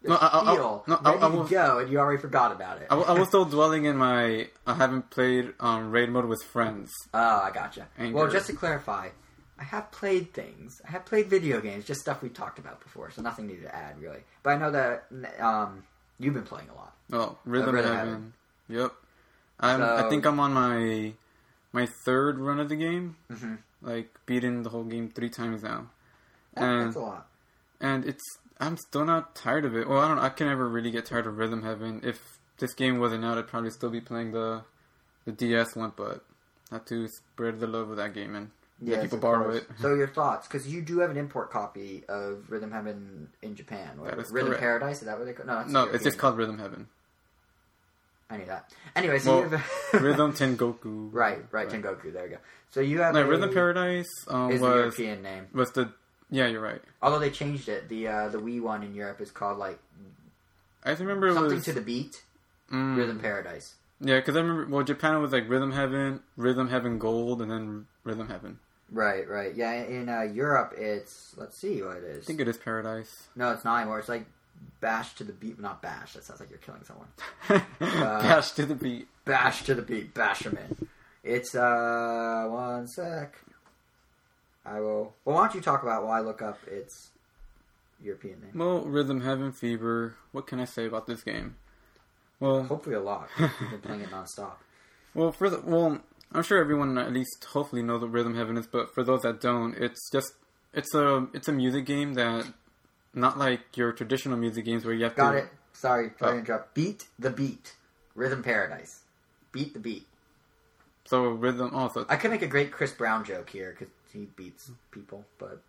No, I- I- I- no, ready I to was- go, and you already forgot about it. I, I was still dwelling in my. I haven't played um, raid mode with friends. Oh, I gotcha. Anger. Well, just to clarify, I have played things. I have played video games, just stuff we talked about before, so nothing new to add really. But I know that um, you've been playing a lot. Oh, Rhythm, Rhythm Heaven. Heaven. Yep. I'm, I think I'm on my my third run of the game. Mhm. Like beating the whole game three times now, That- and That's a lot. and it's I'm still not tired of it. Well, I don't. I can never really get tired of Rhythm Heaven. If this game wasn't out, I'd probably still be playing the the DS one, but not to spread the love of that game and Yes, people borrow course. it. So your thoughts, because you do have an import copy of Rhythm Heaven in Japan. Or That is Rhythm correct. Paradise, is that what they call? No, No, it's just called Rhythm Heaven. I knew that. Anyway, so Well, you have Rhythm Tengoku. right, right, Tengoku. There you go. So you have No, a, Rhythm Paradise um, is the European name. was the yeah you're right. Although they changed it, the uh, the Wii one in Europe is called like I remember it something was to the beat. mm, Rhythm Paradise. Yeah, because I remember well Japan was like Rhythm Heaven, Rhythm Heaven Gold, and then Rhythm Heaven. Right, right. Yeah, in uh, Europe, it's let's see what it is. I think it is Paradise. no, it's not anymore. It's like bash to the beat. Not bash. That sounds like you're killing someone. Bash to the beat. Bash to the beat. Bash in. It's uh one sec. I will. Well, why don't you talk about while I look up its European name? Well, Rhythm Heaven Fever. What can I say about this game? Well, Hopefully a lot. You've been playing it nonstop. well, for the well, I'm sure everyone at least hopefully knows what Rhythm Heaven is, but for those that don't, it's just it's a it's a music game that not like your traditional music games where you have Got to Got it. Sorry, sorry to Oh. interrupt. Beat the beat. Rhythm Paradise. Beat the beat. so rhythm. Oh, so I could make a great Chris Brown joke here because he beats people, but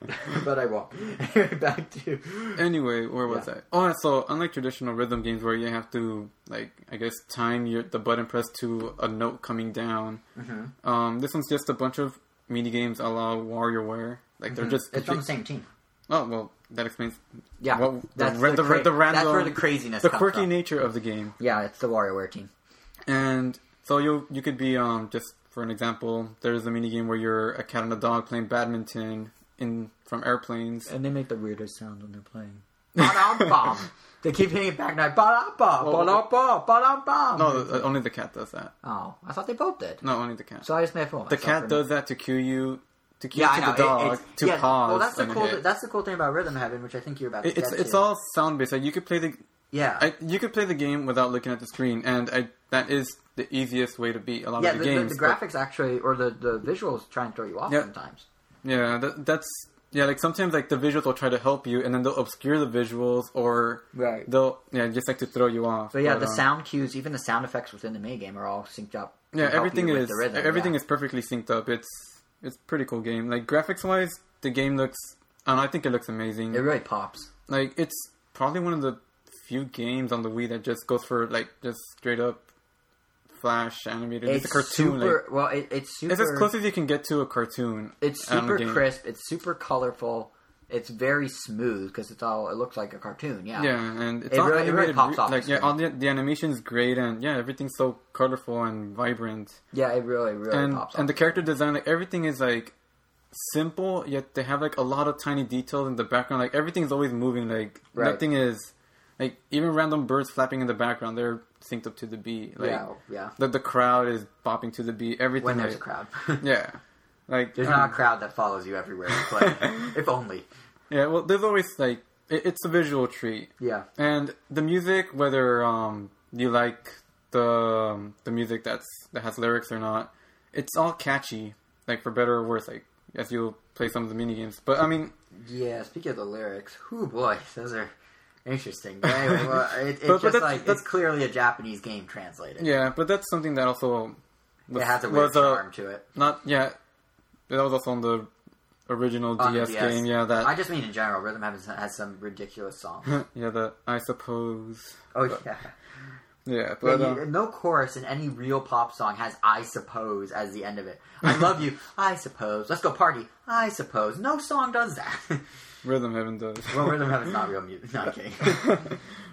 but I won't. Anyway, back to Anyway, where was Yeah. I? Oh, so unlike traditional rhythm games where you have to like I guess time your the button press to a note coming down, Mhm. um, this one's just a bunch of mini games a la WarioWare. Like they're just Mm-hmm. it's on the same team. oh well that explains Yeah, Well, the that's the, the ra- cra- the random- That's where the craziness the quirky from. nature of the game. Yeah, it's the WarioWare team. And so you you could be um just for an example, there's a mini game where you're a cat and a dog playing badminton in from airplanes. And they make the weirdest sound when they're playing. Ba-dum-bum. they keep hitting it back now. Ba-dum-bum, Well, ba-dum-bum, ba-dum-bum. No, only the cat does that. Oh, I thought they both did. No, only the cat. So I just made a fool of the cat does that to cue you to cue Yeah, to the It- dog it's- to yeah, pause. Well, that's the and cool. hit. That's the cool thing about Rhythm Heaven, which I think you're about. To get It- it's get it's to. all sound based. Like you could play the yeah. I, you could play the game without looking at the screen, and I that is the easiest way to beat a lot yeah, of the, the the, games. the but- graphics actually, or the, the visuals, try and throw you off Yeah. sometimes. yeah, that, that's yeah. Like sometimes like the visuals will try to help you, and then they'll obscure the visuals, or Right. they'll yeah just like to throw you off. But yeah, But, the um, sound cues, even the sound effects within the main game, are all synced up. Yeah, everything is the rhythm, everything yeah. is perfectly synced up. It's it's a pretty cool game. Like graphics wise, the game looks. And I think it looks amazing. It really pops. like it's probably one of the few games on the Wii that just goes for like just straight up flash animated. It's, a cartoon. Super, like well, it, it's super. it's as close as you can get to a cartoon. It's um, super game. crisp. It's super colorful. It's very smooth because it's all. It looks like a cartoon. Yeah. Yeah, and it's It all really- it really pops off the like yeah, all the the animation's great, and yeah, everything's so colorful and vibrant. Yeah, it really, really and pops. and off. the character design, like everything is like simple, yet they have like a lot of tiny details in the background. Like everything's always moving. Like Right. nothing is like even random birds flapping in the background. They're synced up to the beat. Like yeah, yeah. the the crowd is bopping to the beat. Everything. When there's a crowd, Yeah. Like there's um, not a crowd that follows you everywhere play. if only. yeah, well, there's always like it, it's a visual treat, Yeah. and the music, whether um you like the um, the music that's that has lyrics or not, it's all catchy. Like for better or worse, like as you'll play some of the mini games. But I mean, Yeah. Speaking of the lyrics, whoo boy, those are interesting. But anyway, well, it, it's But- but just that's- like it's clearly a Japanese game translated. yeah, but that's something that also was, It has a weird was, uh, charm to it. not yeah. that was also on the original On the DS, DS. game. Yeah, that. I just mean in general, Rhythm Heaven has some ridiculous songs. yeah, that I suppose. Oh But- yeah. Yeah, Yeah, but you- um, no chorus in any real pop song has "I suppose" as the end of it. I love you, I suppose. Let's go party, I suppose. No song does that. Rhythm Heaven does. well, Rhythm Heaven's not real music. Not kidding.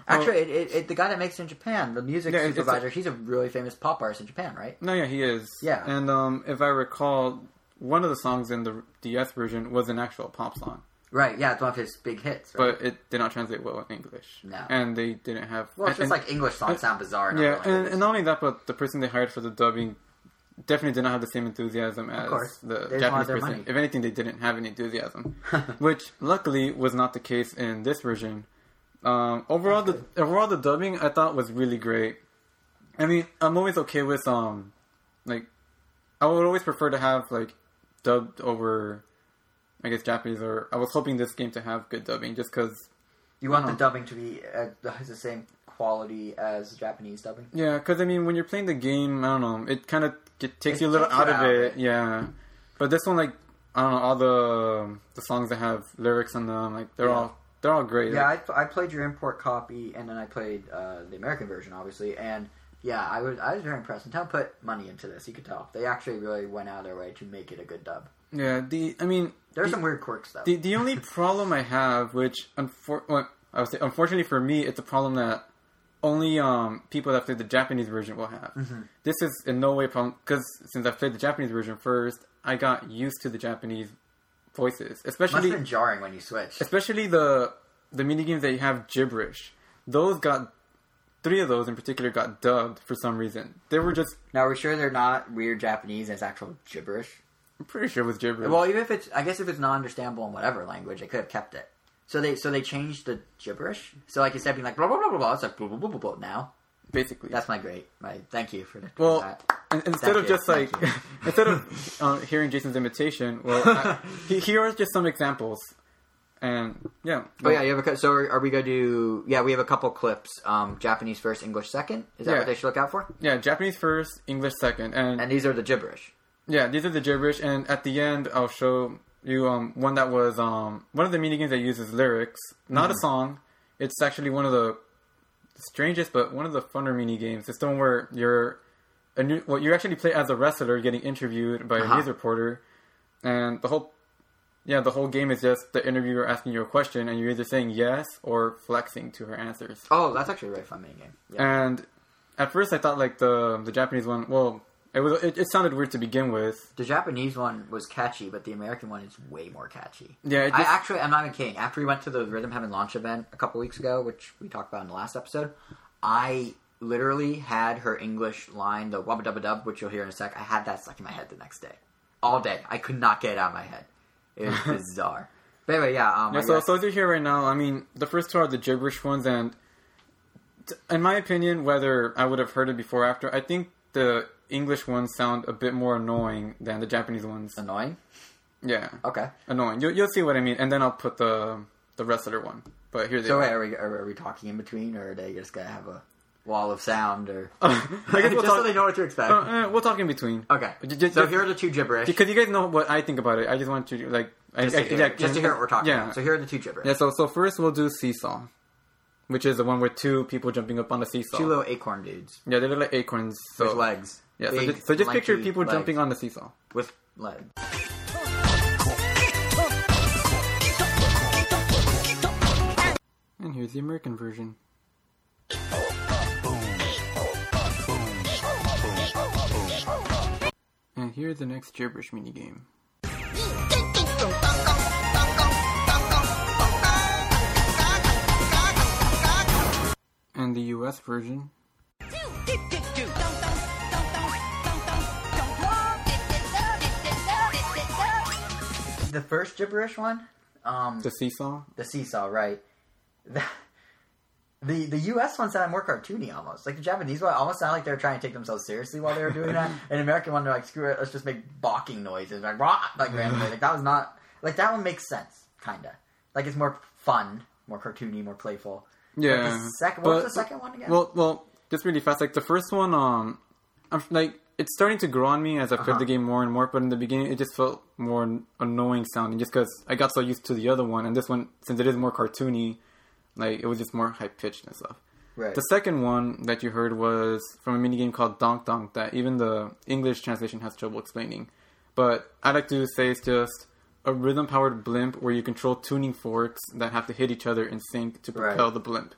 Actually, it, it, it, the guy that makes it in Japan, the music Yeah, it's a- supervisor, he's a really famous pop artist in Japan, right? no, yeah, he is. Yeah. and um, if I recall, one of the songs in the DS version was an actual pop song, Right. Yeah, it's one of his big hits. Right? but it did not translate well in English. No. and they didn't have. well, it's and- just like English songs sound bizarre. Yeah, and, and not only that, but the person they hired for the dubbing definitely did not have the same enthusiasm as the They Japanese person. money. If anything, they didn't have any enthusiasm, which luckily was not the case in this version. Um, overall, the overall the dubbing I thought was really great. I mean, I'm always okay with um, like I would always prefer to have like dubbed over, I guess Japanese, or I was hoping this game to have good dubbing, just because you want the uh-huh. dubbing to be uh, has the same quality as Japanese dubbing. Yeah, because I mean, when you're playing the game, I don't know, it kind of takes It you a little out of out of it. it. Yeah, but this one, like, I don't know, all the the songs that have lyrics in them, like, they're Yeah. all they're all great. Yeah, Like, I, I played your import copy, and then I played uh, the American version, obviously, and yeah, I was I was very impressed. And Tom put money into this. You could tell they actually really went out of their way to make it a good dub. yeah. The I mean, There's the, some weird quirks though. the the only problem I have, which unfor- well, I would say, unfortunately for me, it's a problem that only um people that played the Japanese version will have. Mm-hmm. This is in no way problem because since I played the Japanese version first, I got used to the Japanese voices, Must especially have been jarring when you switch. especially the the mini games that you have gibberish. Those got three of those in particular got dubbed for some reason. They were just Now, We're we sure they're not weird Japanese as actual gibberish? I'm pretty sure it was gibberish. Well, even if it's, I guess if it's non-understandable in whatever language, they could have kept it. So they, so they changed the gibberish. So like instead of being like blah blah blah blah blah, it's like blah blah blah blah blah. Now basically. that's my great. My thank you for the, well, that. in- instead Thank of you, just like instead of uh, hearing Jason's imitation, well, I, here are just some examples. And yeah, Oh yeah, you have a cou- so are, are we going to? Yeah, we have a couple clips. Um, Japanese first, English second. Is that Yeah. what they should look out for? yeah, Japanese first, English second, and, And these are the gibberish. yeah, these are the gibberish. And at the end, I'll show you um one that was um one of the mini games that uses lyrics, not a song. It's actually one of the strangest, but one of the funner mini games. It's the one where you're a new, well, you actually play as a wrestler getting interviewed by Uh-huh. a news reporter, and the whole, yeah, the whole game is just the interviewer asking you a question, and you're either saying yes or flexing to her answers. Oh, that's actually a really fun mini game. Yeah. And at first, I thought like the the Japanese one, well, it was it, it sounded weird to begin with. The Japanese one was catchy, but the American one is way more catchy. Yeah, it I actually, I'm not even kidding. After we went to the Rhythm Heaven launch event a couple weeks ago, which we talked about in the last episode, I literally had her English line, the wubba dubba dub, which you'll hear in a sec. I had that stuck in my head the next day, all day. I could not get it out of my head. It was bizarre. But anyway, yeah. Um, Yeah, so, guess- so as you hear right now, I mean, the first two are the gibberish ones, and t- in my opinion, whether I would have heard it before or after, I think the English ones sound a bit more annoying than the Japanese ones. annoying. Yeah, Okay. annoying. You'll, you'll see what I mean, and then I'll put the the wrestler one. But here they So are. wait, are we are, are we talking in between, or are they just gonna have a wall of sound, or I guess we'll just so they know what to expect? uh, uh, we'll talk in between. okay. J- j- So just- here are the two gibberish. Because you guys know what I think about it. I just want to like, just, I, to hear, yeah, just to hear what we're talking yeah. about. So here are the two gibberish. Yeah, so so first we'll do seesaw, which is the one with two people jumping up on a seesaw. Two little acorn dudes yeah, they look like acorns. So with legs. yeah, so just, so just picture people legs jumping on the seesaw. with legs. And here's the American version. And here's the next gibberish minigame. And the US version. The first gibberish one, um, The seesaw. the seesaw, right? The, the the U.S. one sounded more cartoony almost. Like the Japanese one almost sounded like they were trying to take themselves seriously while they were doing that. And the American one, they're like, screw it, let's just make balking noises, like rah, like randomly. Like that was not like that one makes sense, kinda. Like it's more fun, more cartoony, more playful. But Yeah. the second, what was the second one again? Well, well, just really fast. Like the first one, um, I'm, like it's starting to grow on me as I played Uh-huh. the game more and more. But in the beginning, it just felt more annoying sounding, just because I got so used to the other one, and this one, since it is more cartoony, like it was just more high pitched and stuff. Right. The second one that you heard was from a minigame called Donk Donk that even the English translation has trouble explaining. But I like to say it's just a rhythm powered blimp where you control tuning forks that have to hit each other in sync to propel Right. the blimp.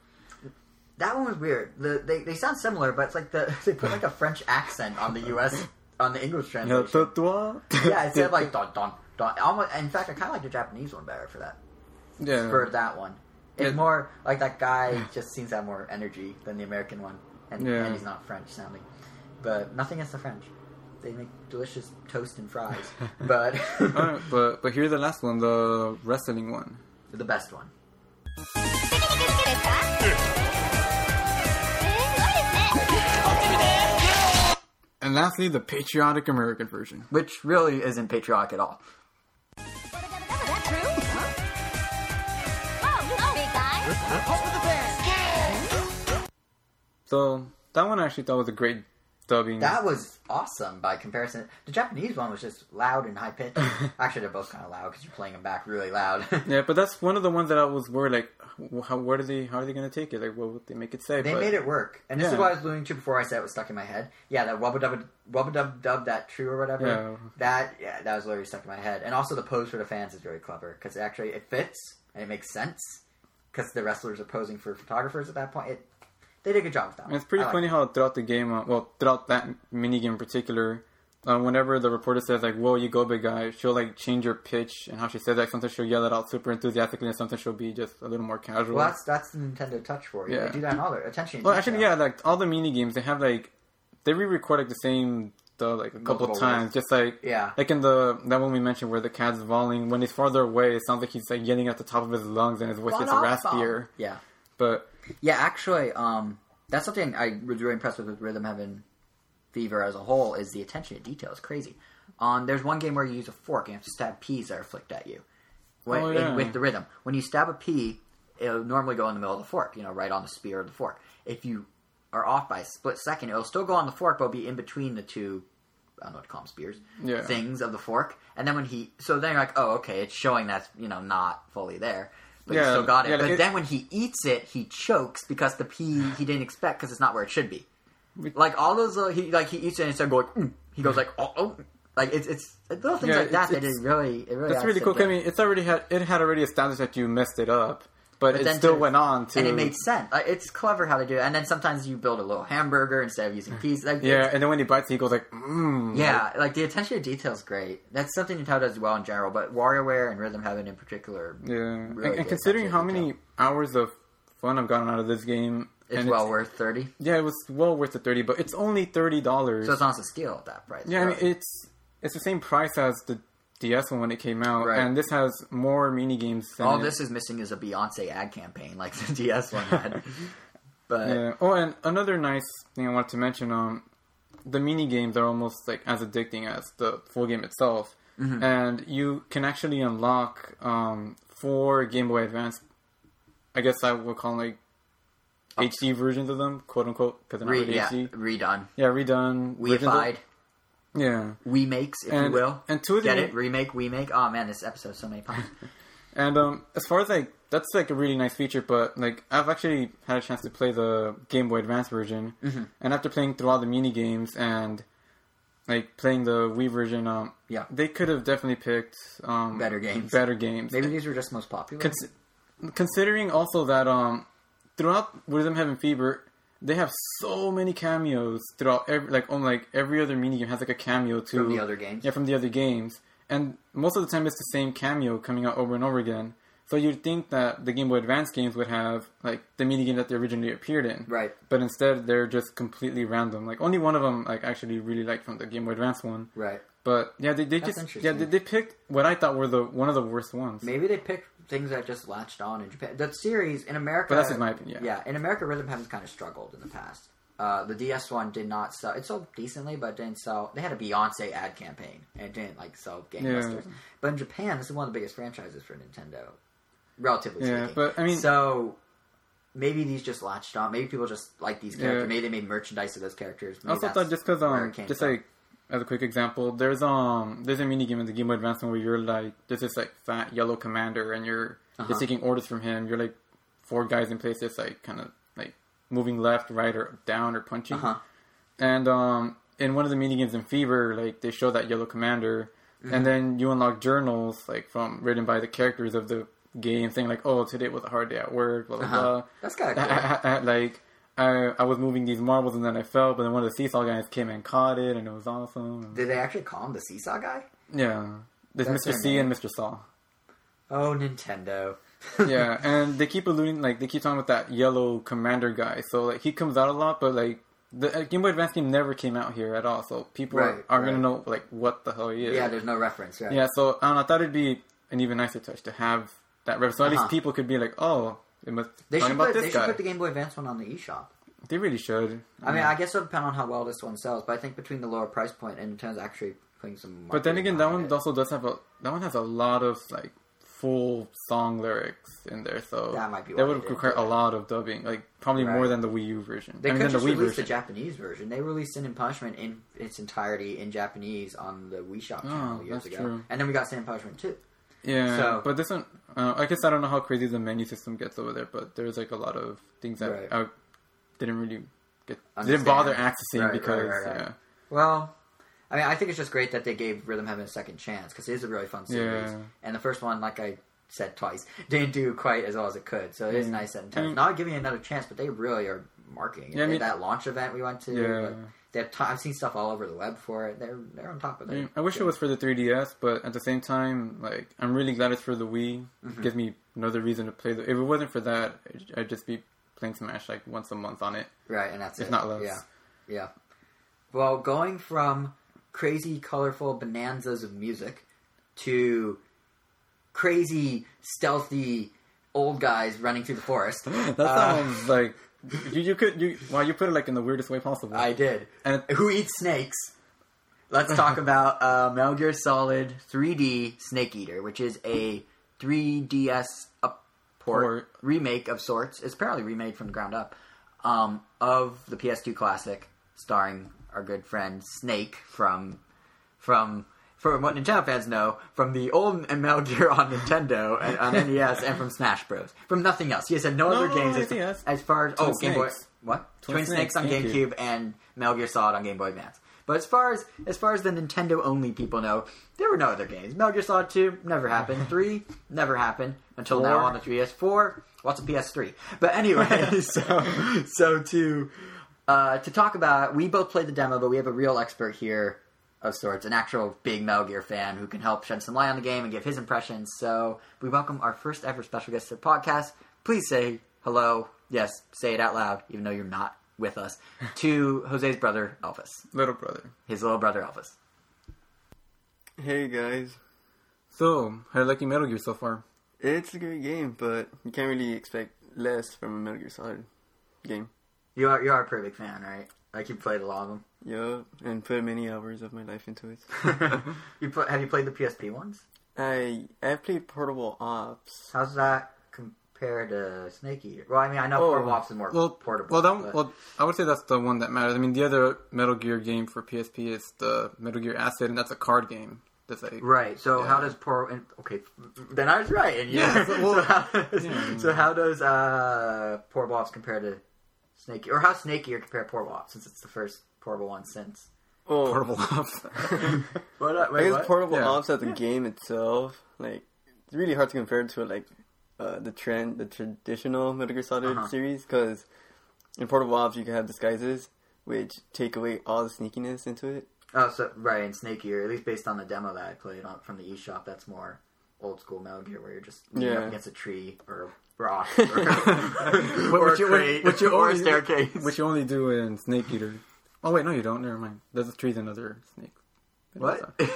That one was weird. The, they they sound similar, but it's like the they put like a French accent on the U.S. on the English translation. toi. Yeah, it said like don don don. Almost, in fact, I kind of like the Japanese one better for that. yeah. For that one, it's Yeah. more like that guy just seems to have more energy than the American one, and, Yeah. and he's not French sounding. But nothing against the French they make delicious toast and fries. But right, but but here's the last one, the wrestling one, the best one. And lastly, the patriotic American version, which really isn't patriotic at all. So that one I actually thought was a great dubbing. That was awesome by comparison. The Japanese one was just loud and high pitched. Actually, they're both kind of loud because you're playing them back really loud. yeah, but that's one of the ones that I was worried like, how where do they how are they gonna take it? Like, what would they make it say? They But- made it work, and this is what I was alluding to before I said it was stuck in my head. Yeah, that wubba dub wubba dub dub that true or whatever. Yeah. That yeah, that was literally stuck in my head. And also the pose for the fans is very clever because actually it fits and it makes sense because the wrestlers are posing for photographers at that point. It they did a good job with that. And it's pretty I like funny how throughout the game, uh, well, throughout that mini game in particular, uh, whenever the reporter says like, "Whoa, you go, big guy," she'll like change her pitch and how she says that. Sometimes she'll yell it out super enthusiastically, and sometimes she'll be just a little more casual. Well, that's that's the Nintendo Touch for you. Yeah. They do that in all their attention. Well, actually, yeah, like all the mini games, they have like they re-record like the same though, like a couple Multiple times, ways. just like Yeah. like in the that one we mentioned where the cat's volleying. When he's farther away, it sounds like he's like yelling at the top of his lungs, and his voice gets raspier. Yeah. But Yeah, actually, um, that's something I was really impressed with with Rhythm Heaven Fever as a whole is the attention to detail is crazy. Um, there's one game where you use a fork and you have to stab peas that are flicked at you. When, Oh, in- with the rhythm, when you stab a pea, it'll normally go in the middle of the fork, you know, right on the spear of the fork. If you are off by a split second, it'll still go on the fork, but it'll be in between the two. I don't know what to call them, spears. Yeah. Things of the fork, and then when he, so then you're like, oh, okay, it's showing that's you know not fully there, but Yeah, still got it. yeah, but it- then when he eats it, he chokes because the pea he didn't expect because it's not where it should be. Like all those, little, he like he eats it and instead of going, mm, he goes like, oh, oh, like it's it's little things Yeah, like that that it's- really it really that's really cool. I mean, it's already had it had already established that you messed it up, but, it then still to- went on to and it made sense. Like, it's clever how they do it. And then sometimes you build a little hamburger instead of using peas. Like, yeah. And then when he bites, he goes like, mm. yeah. Like the attention to detail is great. That's something Nintendo does well in general, but WarioWare and Rhythm Heaven in particular, Yeah, Really and, and considering how many hours of fun I've gotten out of this game, it's and well worth thirty. Yeah, it was well worth the thirty, but it's only thirty dollars. So it's not a steal at that price. yeah, I mean it's it's the same price as the DS one when it came out, Right. and this has more mini games. Than all it. this is missing is a Beyonce ad campaign like the DS one had. but Yeah. Oh, and another nice thing I wanted to mention: um, the mini games are almost like as addicting as the full game itself, Mm-hmm. and you can actually unlock um, four Game Boy Advance. I guess I would call them like HD versions of them, quote unquote, because they're not re- really yeah, HD. redone, Yeah, redone. weified, Yeah, remakes, if you will. and two of get the- it, remake, remake. Oh man, this episode so many puns. and um, as far as like that's like a really nice feature, but like I've actually had a chance to play the Game Boy Advance version, Mm-hmm. and after playing through all the mini games and like playing the Wii version, um, Yeah. they could have definitely picked um Better games. better games. Maybe these were just most popular. Cons- considering also that um throughout Rhythm Heaven Fever, they have so many cameos throughout every like on like every other mini game has like a cameo to From the other games? Yeah, from the other games, and most of the time it's the same cameo coming out over and over again. So you'd think that the Game Boy Advance games would have like the mini game that they originally appeared in, Right. But instead they're just completely random. Like only one of them like actually really liked from the Game Boy Advance one. right. But yeah, they, they That's just yeah they, they picked what I thought were the one of the worst ones. Maybe they picked things that just latched on in Japan. That series in America. But that's just my opinion, yeah. Yeah, in America, Rhythm Heaven's kind of struggled in the past. Uh, the DS one did not sell. It sold decently, but didn't sell. They had a Beyonce ad campaign, and it didn't like sell gangbusters. But in Japan, this is one of the biggest franchises for Nintendo, relatively Yeah, speaking. but, I mean- so maybe these just latched on. Maybe people just like these characters. Yeah. Maybe they made merchandise of those characters. I also thought just because um just from. like as a quick example, there's um there's a mini game in the Game Boy Advance where you're like there's this like fat yellow commander and you're Uh-huh. you're taking orders from him. You're like four guys in place, just like kind of like moving left, right, or down or punching. Uh-huh. And um in one of the mini games in Fever, like they show that yellow commander, Mm-hmm. and then you unlock journals like from written by the characters of the game, saying like, "Oh, today was a hard day at work." Blah blah Uh-huh. blah. That's kind of cool. Like I, I was moving these marbles and then I fell, but then one of the seesaw guys came and caught it, and it was awesome. Did they actually call him the Seesaw guy? Yeah, there's That's Mr. C name. and Mr. Saw. Oh, Nintendo. Yeah, and they keep alluding like they keep talking about that yellow commander guy. So like he comes out a lot, but like the uh, Game Boy Advance game never came out here at all. So people Right, are, aren't right. gonna know like what the hell he is. yeah, there's no reference, right? Yeah, so I, don't know, I thought it'd be an even nicer touch to have that reference. So at Uh-huh. least people could be like, oh, it must They should put they should put the Game Boy Advance one on the eShop. They really should. I mean, I guess it'll depend on how well this one sells, but I think between the lower price point and Nintendo's actually putting some. But then again, that one it. also does have a that one has a lot of like full song lyrics in there, so That might be that would require a lot of dubbing, like probably Right. more than the Wii U version. They I mean, could just the Wii release the. Japanese version. They released Sin and Punishment in its entirety in Japanese on the Wii Shop Oh, channel years that's ago, true. and then we got Sin and Punishment too. Yeah, so- but this one, uh, I guess I don't know how crazy the menu system gets over there, but there's like a lot of things that Right. I didn't really get, Understand. didn't bother accessing Right, because right, yeah, Well, I mean, I think it's just great that they gave Rhythm Heaven a second chance because it is a really fun series. Yeah. And the first one, like I said twice, didn't do quite as well as it could. So it is Mm. nice that I mean- not giving it another chance, but they really are marketing. Yeah, I mean- that launch event we went to, Yeah. like, they have t- I've seen stuff all over the web for it. They're they're on top of I, it. mean, I wish it was for the 3DS, but at the same time, like I'm really glad it's for the Wii. Mm-hmm. Gives me another reason to play. The, if it wasn't for that, I'd just be playing Smash like once a month on it. Right, and that's If it. not less. Yeah, yeah. Well, going from crazy, colorful bonanzas of music to crazy, stealthy old guys running through the forest. That Uh, sounds like you, you could you well you put it like in the weirdest way possible. I did. and Who eats snakes? Let's talk about uh, Metal Gear Solid 3D Snake Eater, which is a 3DS up port, Port. remake of sorts. It's apparently remade from the ground up um, of the PS2 classic, starring our good friend Snake from from from what Nintendo fans know from the old Metal Gear on Nintendo and on NES and from Smash Bros. From nothing else. He has had no, No, other games as, as far as Twin oh Game Boy what Twin Twin, Snakes, Snakes, on GameCube. And Metal Gear Solid on Game Boy Advance. But as far as as far as the Nintendo only people know, there were no other games. Metal Gear Solid Two never happened. Three never happened until now on the 3DS. Four, what's a PS3? But anyway, so so to uh, to talk about, we both played the demo, but we have a real expert here of sorts, an actual big Metal Gear fan who can help shed some light on the game and give his impressions. So we welcome our first ever special guest to the podcast. Please say hello. Yes, say it out loud, even though you're not with us. To Jose's brother Elvis, little brother. his little brother Elvis. Hey guys, So how do you like your Metal Gear so far? it's a great game, but you can't really expect less from a Metal Gear Solid game. You are you are a pretty big fan, right? Like you played a lot of them. Yeah, and put many hours of my life into it. you put, have you played the PSP ones? I I played Portable Ops. How's that compare to Snake Eater? Well, I mean, I know Oh, Portable Ops is more Well, portable. well, that, but- well, I would say that's the one that matters. I mean, the other Metal Gear game for PSP is the Metal Gear Acid, and that's a card game. That's like Right. So Yeah. how does poor? Okay, then I was right. And Yeah, yeah. so- so, how does, yeah. so how does uh, poor Ops compare to Snake? Or how Snake Eater compare to poor Ops since it's the first portable one since? Oh, portable ops. What? Uh, I guess what? Portable Yeah. Ops as the game itself, like it's really hard to compare it to like uh, the trend, the traditional Metal Gear Solid Uh-huh. series, because in Portable Ops you can have disguises which take away all the sneakiness into it. Oh, so right in Snake Eater, at least based on the demo that I played on from the eShop, that's more old school Metal Gear, where you're just leaning up Yeah. against a tree or a rock or, or Which a you- crate which you or a only- staircase. Which you only do in Snake Eater. Oh wait, no, you don't. Never mind. There's a trees and other snake. what?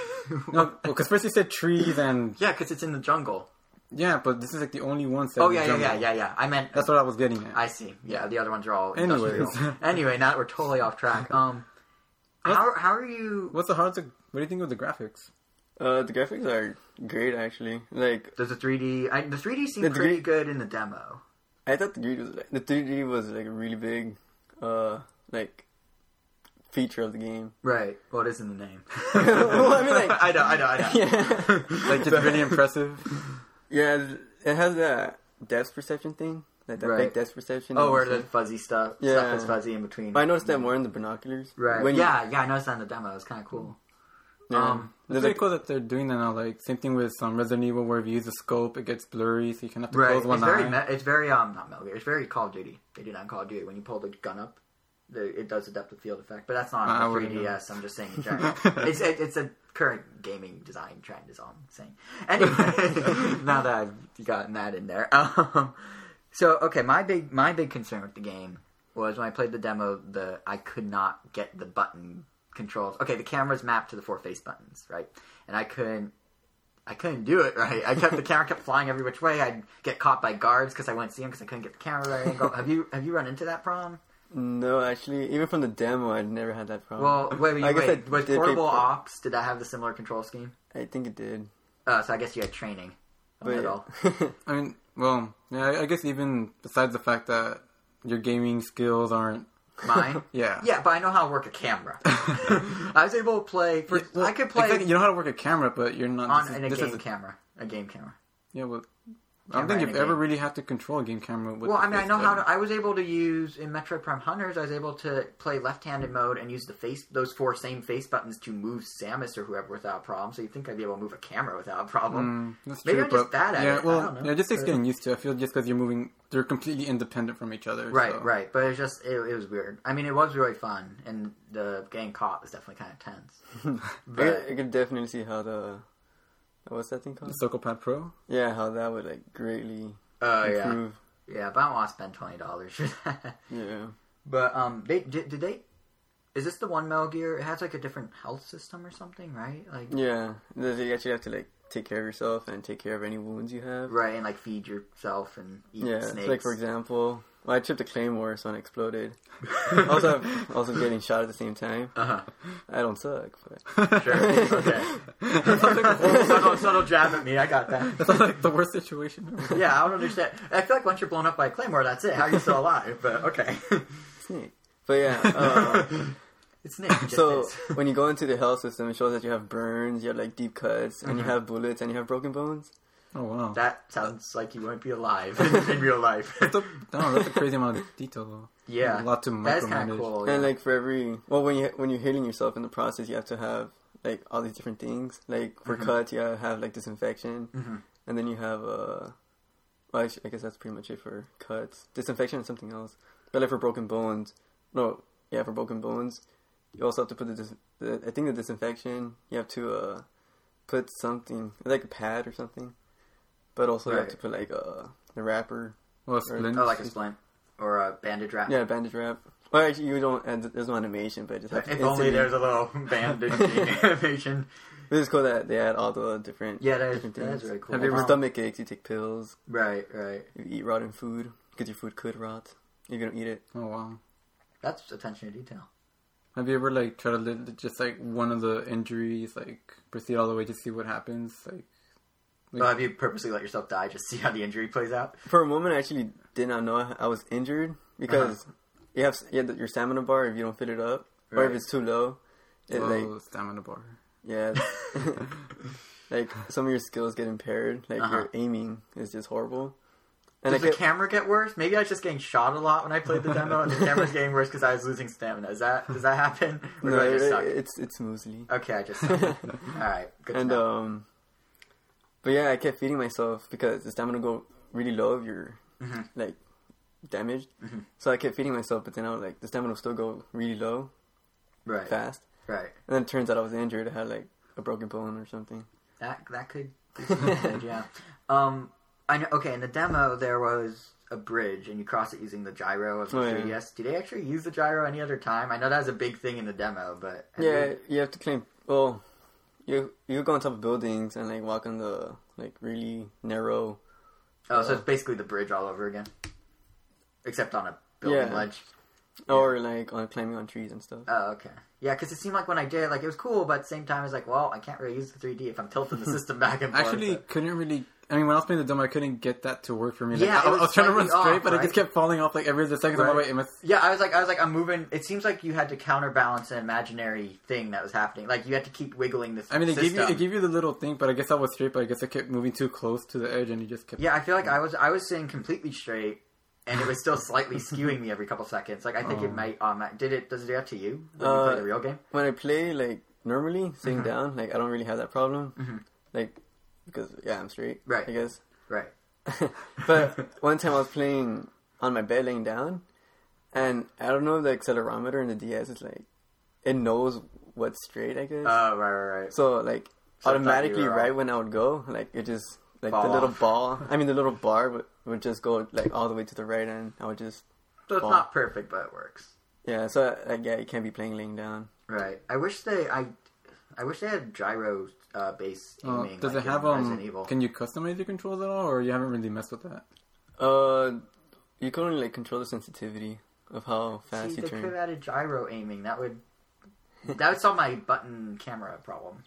No, because first you said trees and yeah, because it's in the jungle. yeah, but this is like the only one. set Oh yeah, yeah, yeah, yeah, yeah. I meant That's what I was getting at. I see. Yeah, the other ones are all Anyways. industrial. anyway, now that we're totally off track. Um, how how are you? What's the hard to? What do you think of the graphics? Uh, the graphics are great actually. Like Does the 3D? I, the 3D seemed The pretty 3D good in the demo. I thought the 3D was like, the 3D was like a really big, uh, like feature of the game. Right. Well, it is in the name. Well, I mean, like- I know, I know, I know. Yeah, Like just really impressive. yeah. It has that depth perception thing, like that Right. big depth perception. Oh, where the fuzzy stuff, Yeah. stuff is fuzzy in between. I noticed that more in the binoculars. Right. When you- yeah, yeah, I noticed that in the demo. It was kind of cool. Yeah. Um, It's There's really like, cool that they're doing that now. Like same thing with um, Resident Evil, where if you use the scope, it gets blurry, so you can have to Right. close one It's very, eye. me- it's very, um, not Metal Gear. It's very Call of Duty. They do that in Call of Duty. When you pull the gun up, the, it does a depth of field effect. But that's not on the wouldn't know. 3DS. I'm just saying in general. it's it, it's a current gaming design trend. Is all I'm saying. Anyway, now that I've gotten that in there. Um, so okay, my big my big concern with the game was when I played the demo. The I could not get the button controls. Okay, the camera's mapped to the four face buttons, right? And I couldn't I couldn't do it right. I kept the camera kept flying every which way. I'd get caught by guards because I wouldn't see them because I couldn't get the camera right angle. have you have you run into that problem? no, actually, even from the demo, I never had that problem. Well, wait, wait, I guess wait. I was did portable play ops? Did that have the similar control scheme? I think it did. Uh, so I guess you had training. on it all. I mean, well, yeah, I- I guess even besides the fact that your gaming skills aren't, Mine. yeah, Yeah, but I know how to work a camera. I was able to play. For, I could play exactly, you know how to work a camera, but you're not on this, a this game is a- camera, a game camera. Yeah, well, I don't think you've ever game. really had to control a game camera. With Well, I mean, I face know how to. I was able to use in Metroid Prime Hunters. I was able to play left-handed mode and use the face, those four same face buttons to move Samus or whoever without a problem. So you think I'd be able to move a camera without a problem? Mm, that's Maybe true, I'm just but bad at yeah, it. I well, don't know. yeah, just takes getting used to. I feel just because you're moving, they're completely independent from each other. Right, so. right. But it's just it, it was weird. I mean, it was really fun, and the getting caught was definitely kind of tense. But I could definitely see how the what's that thing called? The Circle Pad Pro. Yeah, how that would like greatly oh yeah, improve. yeah. But I don't want to spend twenty dollars for that. Yeah. But um, they did, did they? Is this the one Metal Gear? It has like a different health system or something, right? Like Yeah. That You actually have to like take care of yourself and take care of any wounds you have. right, and like feed yourself and eat Yeah. snakes. like for example, well, I tripped a claymore, so it exploded. also, also getting shot at the same time. uh I don't suck, but. Sure. Okay. subtle, subtle jab at me. I got that. That's like the worst situation. ever. Yeah, I don't understand. I feel like once you're blown up by a claymore, that's it. How are you still alive? But okay. snake. But yeah. Uh, it's it just so is. when you go into the health system, it shows that you have burns, you have like deep cuts, and you Mm-hmm. have bullets, and you have broken bones. Oh wow. That sounds like you won't be alive in, in real life. That's a, no, that's a crazy amount of detail. Though. yeah, a lot to that is kind micromanage. of cool. And like for every well, when you when you're healing yourself in the process, you have to have like all these different things. Like for Mhm. cuts, you have, have like disinfection, Mhm. and then you have uh, well, actually, I guess that's pretty much it for cuts. Disinfection and something else. But like for broken bones, no, yeah, for broken bones, you also have to put the, dis- the I think the disinfection. You have to uh, put something like a pad or something, but also you have to put like a, the wrapper. Well, splint. oh, like a splint or a bandage wrap. Yeah, bandage wrap. Well, actually, you don't. And there's no animation, but just have to If only instantly- there's a little bandage animation. It's just cool that they add all the different Yeah, that is, different that is things. really cool. Have you Like ever- stomach aches, you take pills. Right, right. You eat rotten food because your food could rot if you don't eat it. Oh wow. That's attention to detail. Have you ever like tried to just like one of the injuries, like proceed all the way to see what happens? Like, Like- Well, have you purposely let yourself die just to see how the injury plays out? For a moment, I actually did not know I was injured because you have you have your stamina bar if you don't fill it up, or if it's too low. It oh, like stamina bar. yeah, like some of your skills get impaired. Like Uh-huh. your aiming is just horrible. And Does I the kept, camera get worse? Maybe I was just getting shot a lot when I played the demo, and the camera's getting worse because I was losing stamina. Is that does that happen? Or no, do I just it- suck? it's it's smoothly. Okay, I just suck. All right, good to and know. um, but yeah, I kept feeding myself because the stamina go really low if you're Mhm. like damaged. Mhm. So I kept feeding myself, but then I was like the stamina will still go really low right, fast. right. And then it turns out I was injured. I had like a broken bone or something. That that could damage, yeah. Um, I know. Okay, in the demo there was a bridge, and you cross it using the gyro of the Oh, yeah. 3DS. Do they actually use the gyro any other time? I know that was a big thing in the demo, but Yeah, you- you have to claim. Well, you you go on top of buildings and like walk on the like really narrow. Oh, so Uh, it's basically the bridge all over again, except on a building Yeah. ledge. or like on climbing on trees and stuff. Oh, okay. Yeah, because it seemed like when I did it, like it was cool, but at the same time, it's like, well, I can't really use the 3D if I'm tilting the system back and forth. Actually, but- couldn't really. I mean, when I was playing the demo, I couldn't get that to work for me. Like, Yeah, it I, I was was trying to run straight, off, but it right? just kept falling off like every other second. I'm Right. like, wait, am I- yeah, I was like, I was like, I'm moving. It seems like you had to counterbalance an imaginary thing that was happening. Like you had to keep wiggling this. I mean, it gave you it gave you the little thing, but I guess I was straight. But I guess I kept moving too close to the edge, and you just kept. Yeah, I feel like I was I was sitting completely straight, and it was still slightly skewing me every couple seconds. Like I think Oh. it might. Um, did it? Does it do that to you when you Uh, play the real game? When I play like normally sitting Mhm. down, like I don't really have that problem. Mhm. Like because yeah, I'm straight. Right. I guess. Right. but one time I was playing on my bed laying down, and I don't know if the accelerometer in the DS is like it knows what's straight. I guess. Oh, right, right, right. so like So it thought you automatically, right when I would go, like it just like Fall the little off. ball. I mean, the little bar would, would just go like all the way to the right end. I would just So it's fall. not perfect, but it works. yeah. So like yeah, you can't be playing laying down. Right. I wish they. I. I wish they had gyro uh, base Uh, aiming. does like it have in um? Resident Evil. Can you customize your controls at all, or you haven't really messed with that? Uh, you can only like control the sensitivity of how fast See, you they could turn. have added gyro aiming. That would. that would solve my button camera problem.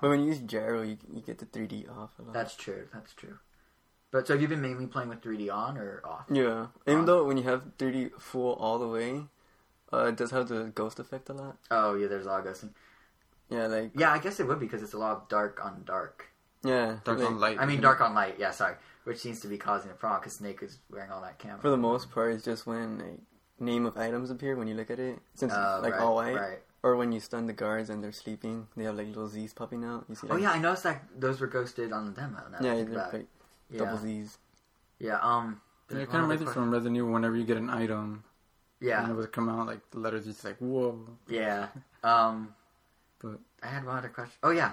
But when you use gyro, you you get the 3D off a lot. That's true. That's true. But so have you been mainly playing with 3D on or off? yeah. Even on. though when you have 3D full all the way, uh, it does have the ghost effect a lot. Oh yeah, there's a lot of ghosting. Yeah, like Yeah, I guess it would because it's a lot of dark on dark. yeah, Dark like, on light. I mean, dark on light. Yeah, sorry. Which seems to be causing a problem because Snake is wearing all that camera. For the most part, it's just when like name of items appear when you look at it, since it's like right, all white, Right. or when you stun the guards and they're sleeping, they have like little Z's popping out. You see? Oh yeah, I noticed that those were ghosted on the demo. Now yeah, think they're like yeah. double Z's. Yeah. Um. Yeah, there's it kind of other reminds from Resident Evil. Whenever you get an item, Yeah. and it would come out like the letters just like whoa. Yeah. Um. But I had one other question. Oh yeah.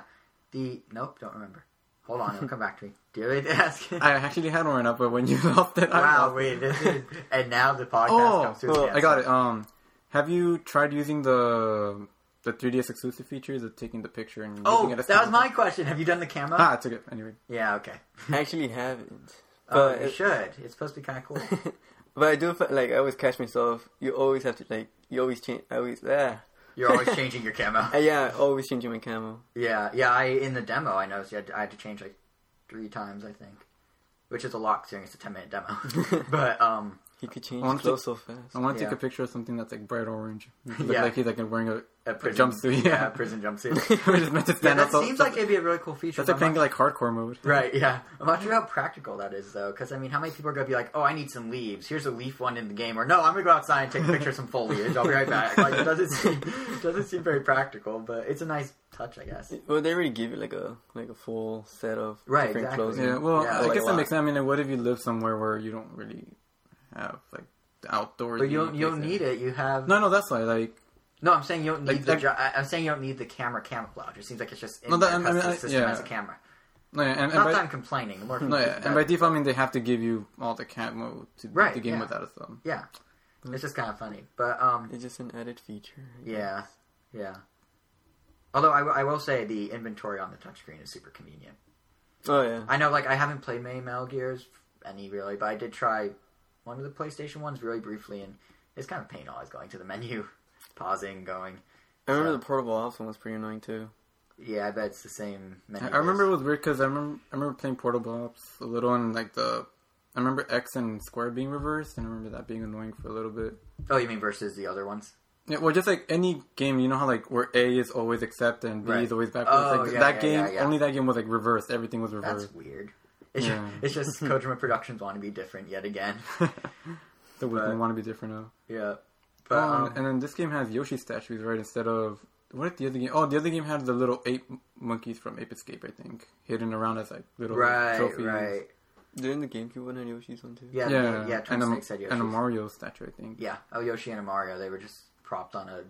The nope, don't remember. Hold on, it'll come back to me. Do you really ask? I actually had one up, but when you lost it, I wow, lost wait, it. this is and now the podcast Oh, comes to well, I got it. Um, have you tried using the the 3ds exclusive features of taking the picture and Oh, it as that was camera? my question. Have you done the camera? Ah, I took it anyway. Yeah, okay. I actually haven't, Oh, but you it- should. It's supposed to be kind of cool. but I do like I always catch myself. You always have to like you always change. I always ah. You're always changing your camo. Uh, yeah, always changing my camo. Yeah, yeah. I in the demo, I noticed you had to, I had to change like three times, I think, which is a lot considering it's a ten minute demo. but um, He could change I wanna clothes so fast. I want to Yeah. take a picture of something that's like bright orange. Look Yeah. like he's like wearing a, a a prison jumpsuit. yeah, Yeah, a prison jumpsuit. We're just meant to yeah, stand that up. so- seems so- like it'd be a really cool feature. That's like but playing I'm like hardcore mode. Right, yeah. I'm not sure how practical that is, though, because I mean, how many people are going to be like, "Oh, I need some leaves. Here's a leaf one in the game," or "No, I'm going to go outside and take a picture of some foliage. I'll be right back." Like, it doesn't seem doesn't seem very practical, but it's a nice touch, I guess. Well, they already give you like a like a full set of Right, different exactly. clothes. Yeah, well, Yeah, I like guess a that lot. makes sense. I mean, what if you live somewhere where you don't really have like the outdoors? But you don't you don't need it. You have No, no, that's why. Like, No, I'm saying you don't need Like- the. like- ju- I- I'm saying you don't need the camera camouflage. It seems like it's just in No, no, that- I mean, the I- system yeah. as a camera. no, yeah, and, and Not by, that I'm complaining. More no, yeah, and by default, I mean they have to give you all the camo to beat Right, the game yeah. without a thumb. yeah, it's just kind of funny. But um, It's just an added feature. Yeah, yeah. Although I, w- I will say the inventory on the touchscreen is super convenient. Oh yeah. I know, like, I haven't played many Metal Gears, any really, but I did try one of the PlayStation ones really briefly, and it's kind of pain always going to the menu, pausing, going. I remember So- the portable ops one was pretty annoying too. Yeah, I bet it's the same menu. I, I remember it was weird because I remember I remember playing Portable Ops a little and like the I remember X and Square being reversed and I remember that being annoying for a little bit. Oh, you mean versus the other ones? Yeah, well, just like any game, you know how like where A is always accept and B Right. is always backwards. Oh, like yeah, that yeah, game, yeah. only that game was like reversed. Everything was reversed. That's weird. It's, Yeah. just, it's just Kojima Productions want to be different yet again. so we But- want to be different now. yeah. But, oh, um, and, and then this game has Yoshi statues, right? Instead of what did the other game? Oh, the other game had the little ape monkeys from Ape Escape, I think, hidden around as like little right, trophies. right. Didn't the GameCube one have Yoshi's one too? Yeah, Yeah, yeah, yeah. and, a, Twin Snakes said and a Mario statue, I think. Yeah. Oh, Yoshi and a Mario. They were just propped on a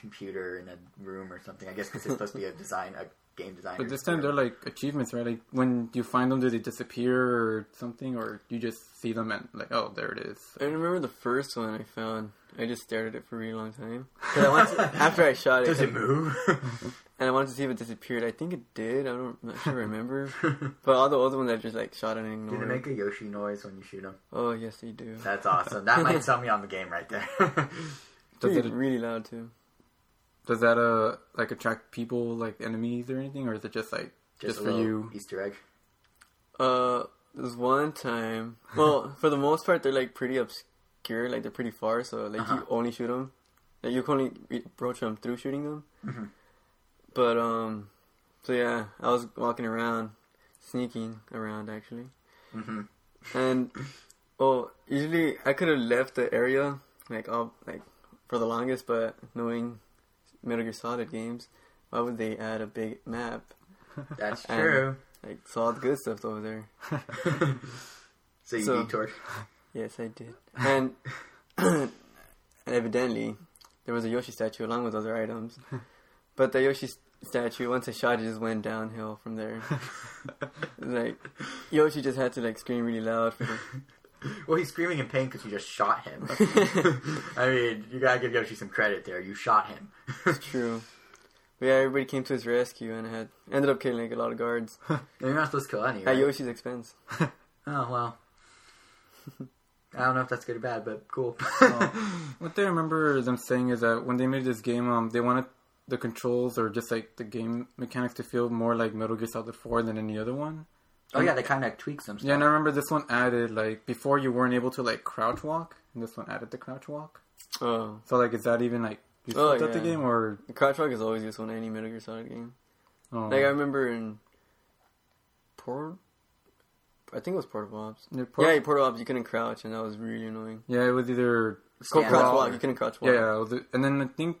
computer in a room or something. I guess because it's supposed to be a design, a game designer. But this time they're like achievements, right? Like when you find them, do they disappear or something, or you just see them and like, oh, there it is. I remember the first one I found. I just stared at it for a really long time. 'Cause I wanted to- after I shot it, Does it move? and I wanted to see if it disappeared. I think it did. I don't, I'm not sure. I remember. but all the other ones I just like shot and Do ignored. they make a Yoshi noise when you shoot them? oh yes, they do. That's awesome. That might sell me on the game right there. Does it really loud too. Does that uh like attract people like enemies or anything, or is it just like Just, just, a for you? Easter egg. Uh, there was one time. Well, for the most part, they're like pretty obscure. Like they're pretty far, so like Uh-huh. you only shoot them. Like you can only approach them through shooting them. Mhm. But um, so yeah, I was walking around, sneaking around actually, hmm and well, usually I could have left the area like all like for the longest, but knowing Metal Gear Solid games, why would they add a big map? That's And- true. Like saw all the good stuff over there. so you So- detoured. Yes, I did. And, and evidently, there was a Yoshi statue along with other items. But the Yoshi statue, once I shot it, just went downhill from there. like, Yoshi just had to like scream really loud for the. Well, he's screaming in pain because you just shot him. I mean, you gotta give Yoshi some credit there. You shot him. It's true. But yeah, everybody came to his rescue and had ended up killing like a lot of guards You're not supposed to kill any. at Right? Yoshi's expense. Oh well. I don't know if that's good or bad, but cool. What they remember them saying is that when they made this game, um, they wanted the controls or just like the game mechanics to feel more like Metal Gear Solid 4 than any other one. Oh yeah, um, they kind of tweak some stuff. Yeah, and I remember this one added like before you weren't able to like crouch walk, and this one added the crouch walk. Oh, So like, is that even like useful Oh, at the game or? the crouch walk is always useful in any Metal Gear Solid game. Oh, Like I remember in Port, I think it was Portable Ops. Yeah, Port- yeah, Portable Ops you couldn't crouch and that was really annoying. yeah, it was either Stand crouch up. walk. You couldn't crouch walk. yeah, yeah, it was, and then I think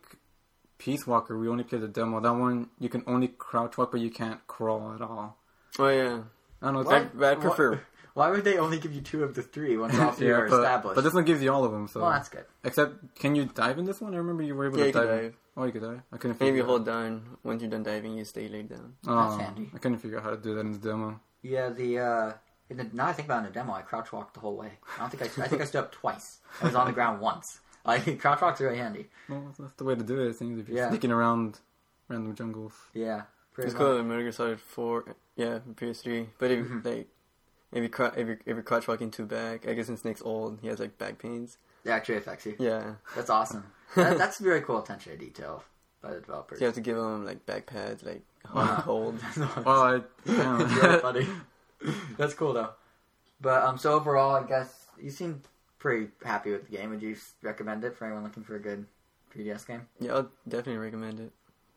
Peace Walker we only played the demo. That one you can only crouch walk, but you can't crawl at all. Oh yeah. I don't know. What? I'd, I'd prefer. Why would they only give you two of the three once all three yeah, are but, established? but this one gives you all of them. So well, that's good. except, can you dive in this one? I remember you were able Yeah, to you dive. dive. Oh, you could dive. I couldn't. Maybe figure you it hold down once you're done diving. You stay laid down. Oh, That's handy. I couldn't figure out how to do that in the demo. Yeah, the uh, in the, now I think about it in the demo, I crouch walked the whole way. I don't think I, I think I stood up twice. I was on the ground once. Like crouch walk's really handy. Well, that's- that's the way to do it. It seems if you're Yeah. sneaking around random jungles. Yeah, pretty It's much. cool. in Metal Gear Solid Four. Yeah, PS3. But if Mhm. like if you crouch, if you if you crouch walking too back, I guess since Snake's old, he has like back pains. It actually affects you. Yeah, That's awesome. That, that's very cool attention to detail by the developers. so you have to give him like back pads, like hot and cold. Well, I. It's really funny. That's cool though. But um, so overall, I guess you seem pretty happy with the game. Would you recommend it for anyone looking for a good 3DS game? Yeah, I'll definitely recommend it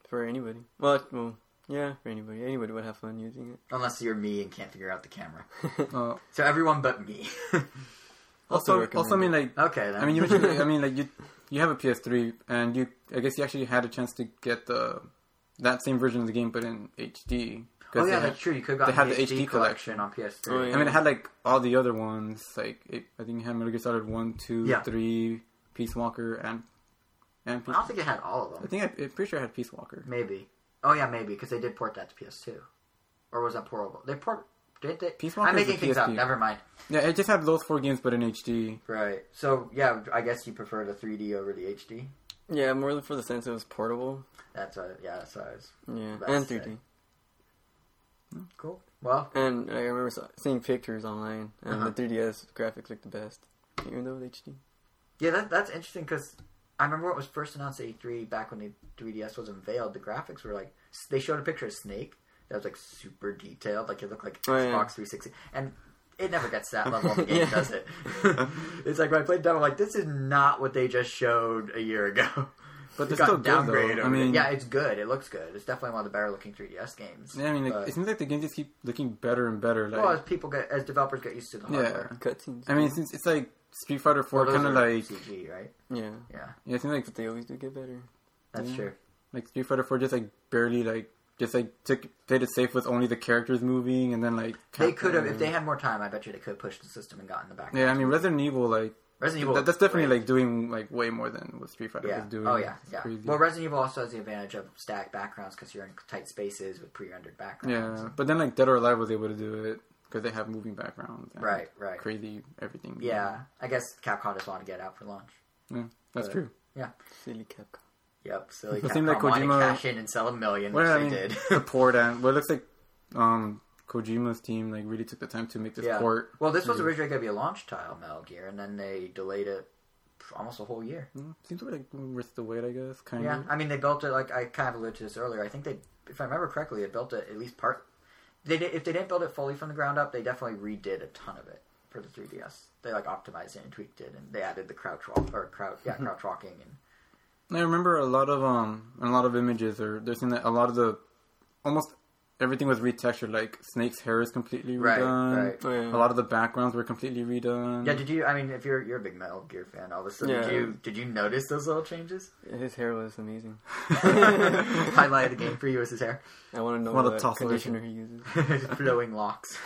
for anybody. Well, well, yeah, for anybody. Anybody would have fun using it. Unless you're me and can't figure out the camera. it. Uh, So everyone but me. also, recommend also, I mean, like, okay then. I mean, you I mean, like, you you have a PS3, and you, I guess, you actually had a chance to get the that same version of the game, but in HD. oh they yeah, had- that's true. You could they have had the the HD HD collection on PS3. Oh, yeah. I mean, it had like all the other ones. Like, it, I think it had Metal Gear Solid one, two, Yeah. three, Peace Walker, and and I don't think it had all of them. I think I, I'm pretty sure I had Peace Walker. Maybe. Oh yeah, maybe because they did port that to PS2, or was that portable? They port. Did they? Peace I'm making things up. Never mind. Yeah, it just had those four games, but in HD. Right. So yeah, I guess you prefer the 3D over the HD. yeah, more for the sense it was portable. That's what. Yeah, that's what I was. Yeah, and 3D. Cool. Well, And I remember seeing pictures online, and Uh-huh. the 3DS graphics looked the best, even though with HD. yeah, that, that's interesting because I remember when it was first announced at E3 back when the 3DS was unveiled. The graphics were like they showed a picture of Snake that was like super detailed, like it looked like Oh, yeah. Xbox 360, and it never gets that level of the game, Yeah. does it? it's like when I played demo, like this is not what they just showed a year ago. But It they're still got good, downgraded. I mean- it. yeah, it's good. It looks good. It's definitely one of the better looking 3DS games. Yeah, I mean, like, it seems like the games just keep looking better and better. Like, well, as people get, as developers get used to the Yeah. hardware. Cutscenes. I mean, since it's like Street Fighter Four, Well, kind of like CG, right? yeah, Yeah, yeah, it seems like they always do get better. that's Yeah. true. like Street Fighter Four just like barely like just like took played it safe with only the characters moving, and then like They could have, if they had more time. I bet you they could have pushed the system and gotten the back. Yeah, I mean Resident Evil like Resident Evil. that, that's definitely great. like doing like way more than what Street Fighter yeah. was doing. Oh yeah, It's yeah. crazy. Well, Resident Evil also has the advantage of static backgrounds because you're in tight spaces with pre-rendered backgrounds. yeah, but then like Dead or Alive was able to do it because they have moving backgrounds. And Right, right. Crazy everything. Yeah, I guess Capcom just wanted to get out for launch. Yeah, that's But- true. Yeah. Silly Capcom. Yep. So they It kept seemed like wanting to Kojima- cash in and sell a million, which Well, I they mean, did. the port and well, it looks like um, Kojima's team like really took the time to make this yeah. port. Well, this was really- originally going to be a launch tile Metal Gear, and then they delayed it almost a whole year. Mm, Seems like worth the wait, I guess. Kind Yeah, of. Yeah, I mean they built it like I kind of alluded to this earlier. I think they, if I remember correctly, they built it at least part. They did, if they didn't build it fully from the ground up, they definitely redid a ton of it for the 3ds. They like optimized it and tweaked it, and they added the crouch walk or crouch yeah Mm-hmm. crouch walking and I remember a lot of um, a lot of images, or there's saying that a lot of the almost everything was retextured. Like Snake's hair is completely Right, redone. right. Oh, yeah. A lot of the backgrounds were completely redone. yeah. Did you? I mean, if you're you're a big Metal Gear fan, all of a sudden, did Yeah. you did you notice those little changes? His hair was amazing. Highlight of the game for you was his hair, I want to know What a what toss away. conditioner he uses. flowing locks.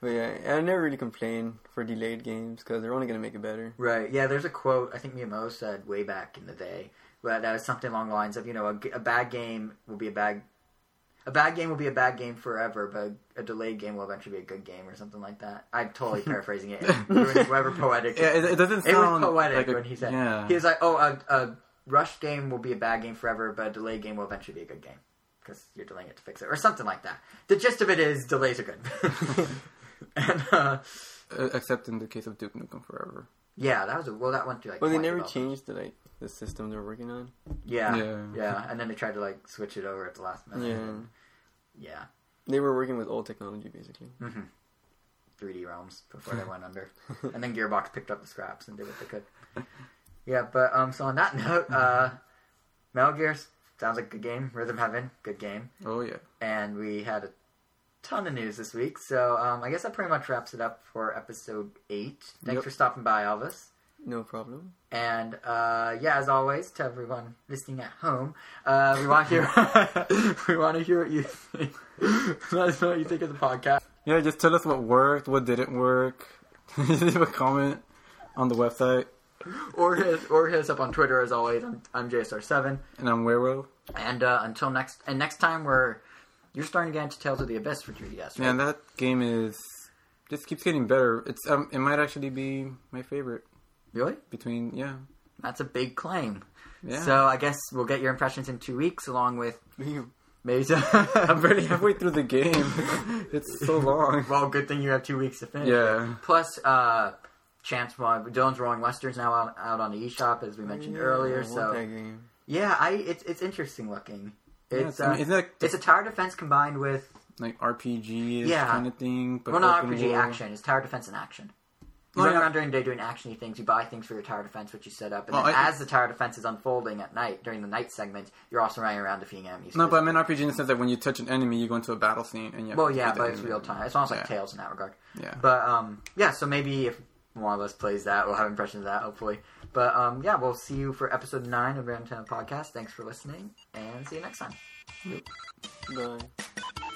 But yeah, I never really complain for delayed games because they're only gonna make it better. Right. Yeah. There's a quote I think Miyamoto said way back in the day, but that was something along the lines of, you know, a, g- a bad game will be a bad, a bad game will be a bad game forever, but a, delayed game will eventually be a good game or something like that. I'm totally paraphrasing it. Whoever poetic. Yeah, it, it doesn't it sound was poetic like a, when he said. Yeah. He was like, "Oh, a, a rush game will be a bad game forever, but a delayed game will eventually be a good game because you're delaying it to fix it, or something like that." The gist of it is delays are good. and uh, Uh, except in the case of Duke Nukem Forever. yeah, that was a, well, that went through like. Well, they never changed the like the system they're working on. Yeah, yeah, Yeah. and then they tried to like switch it over at the last minute. Yeah, yeah. they were working with old technology basically. 3D realms before they went under, and then Gearbox picked up the scraps and did what they could. Yeah, but um, so on that note, uh, Metal Gear sounds like a good game. Rhythm Heaven, good game, Oh yeah. and we had a ton of news this week. So um, I guess that pretty much wraps it up for episode eight. Thanks Yep. for stopping by, Elvis. No problem. And uh, yeah, as always, to everyone listening at home, uh, we want to hear we want to hear what you think. Let us know what you think of the podcast. Yeah, just tell us what worked, what didn't work. Leave a comment on the website. or hit or hit us up on Twitter as always. I'm, I'm JSR7, And I'm Werewolf. and uh, until next and next time we're you're starting to get into Tales of the Abyss for 3DS. Right? Man, that game is just keeps getting better. It's um, it might actually be my favorite really? between yeah. That's a big claim. Yeah. So I guess we'll get your impressions in two weeks, along with maybe. Some... I'm barely halfway through the game. it's so long. well, good thing you have two weeks to finish. Yeah. Plus, uh, Chance Dillon's Rolling Westerns now out, out on the eShop as we mentioned Yeah, earlier. I So that game. yeah, I it's it's interesting looking. Yeah, It's it's, I mean, uh, isn't it's a tower defense combined with like RPG Yeah. kind of thing? But well, not RPG world? action. It's tower defense and action. You Oh, run yeah. around during the day doing actiony things. You buy things for your tower defense, which you set up, and Oh, then I- as the tower defense is unfolding at night during the night segment, you're also running around defeating enemies. No, but I mean RPG in the sense that when you touch an enemy, you go into a battle scene and you. have well, to yeah, but it's real time. It's almost like Yeah. Tales in that regard. Yeah. But um, yeah. So maybe if one of us plays that, we'll have impressions of that. Hopefully. But um, yeah, we'll see you for episode nine of Random Podcast. Thanks for listening, and see you next time. Bye.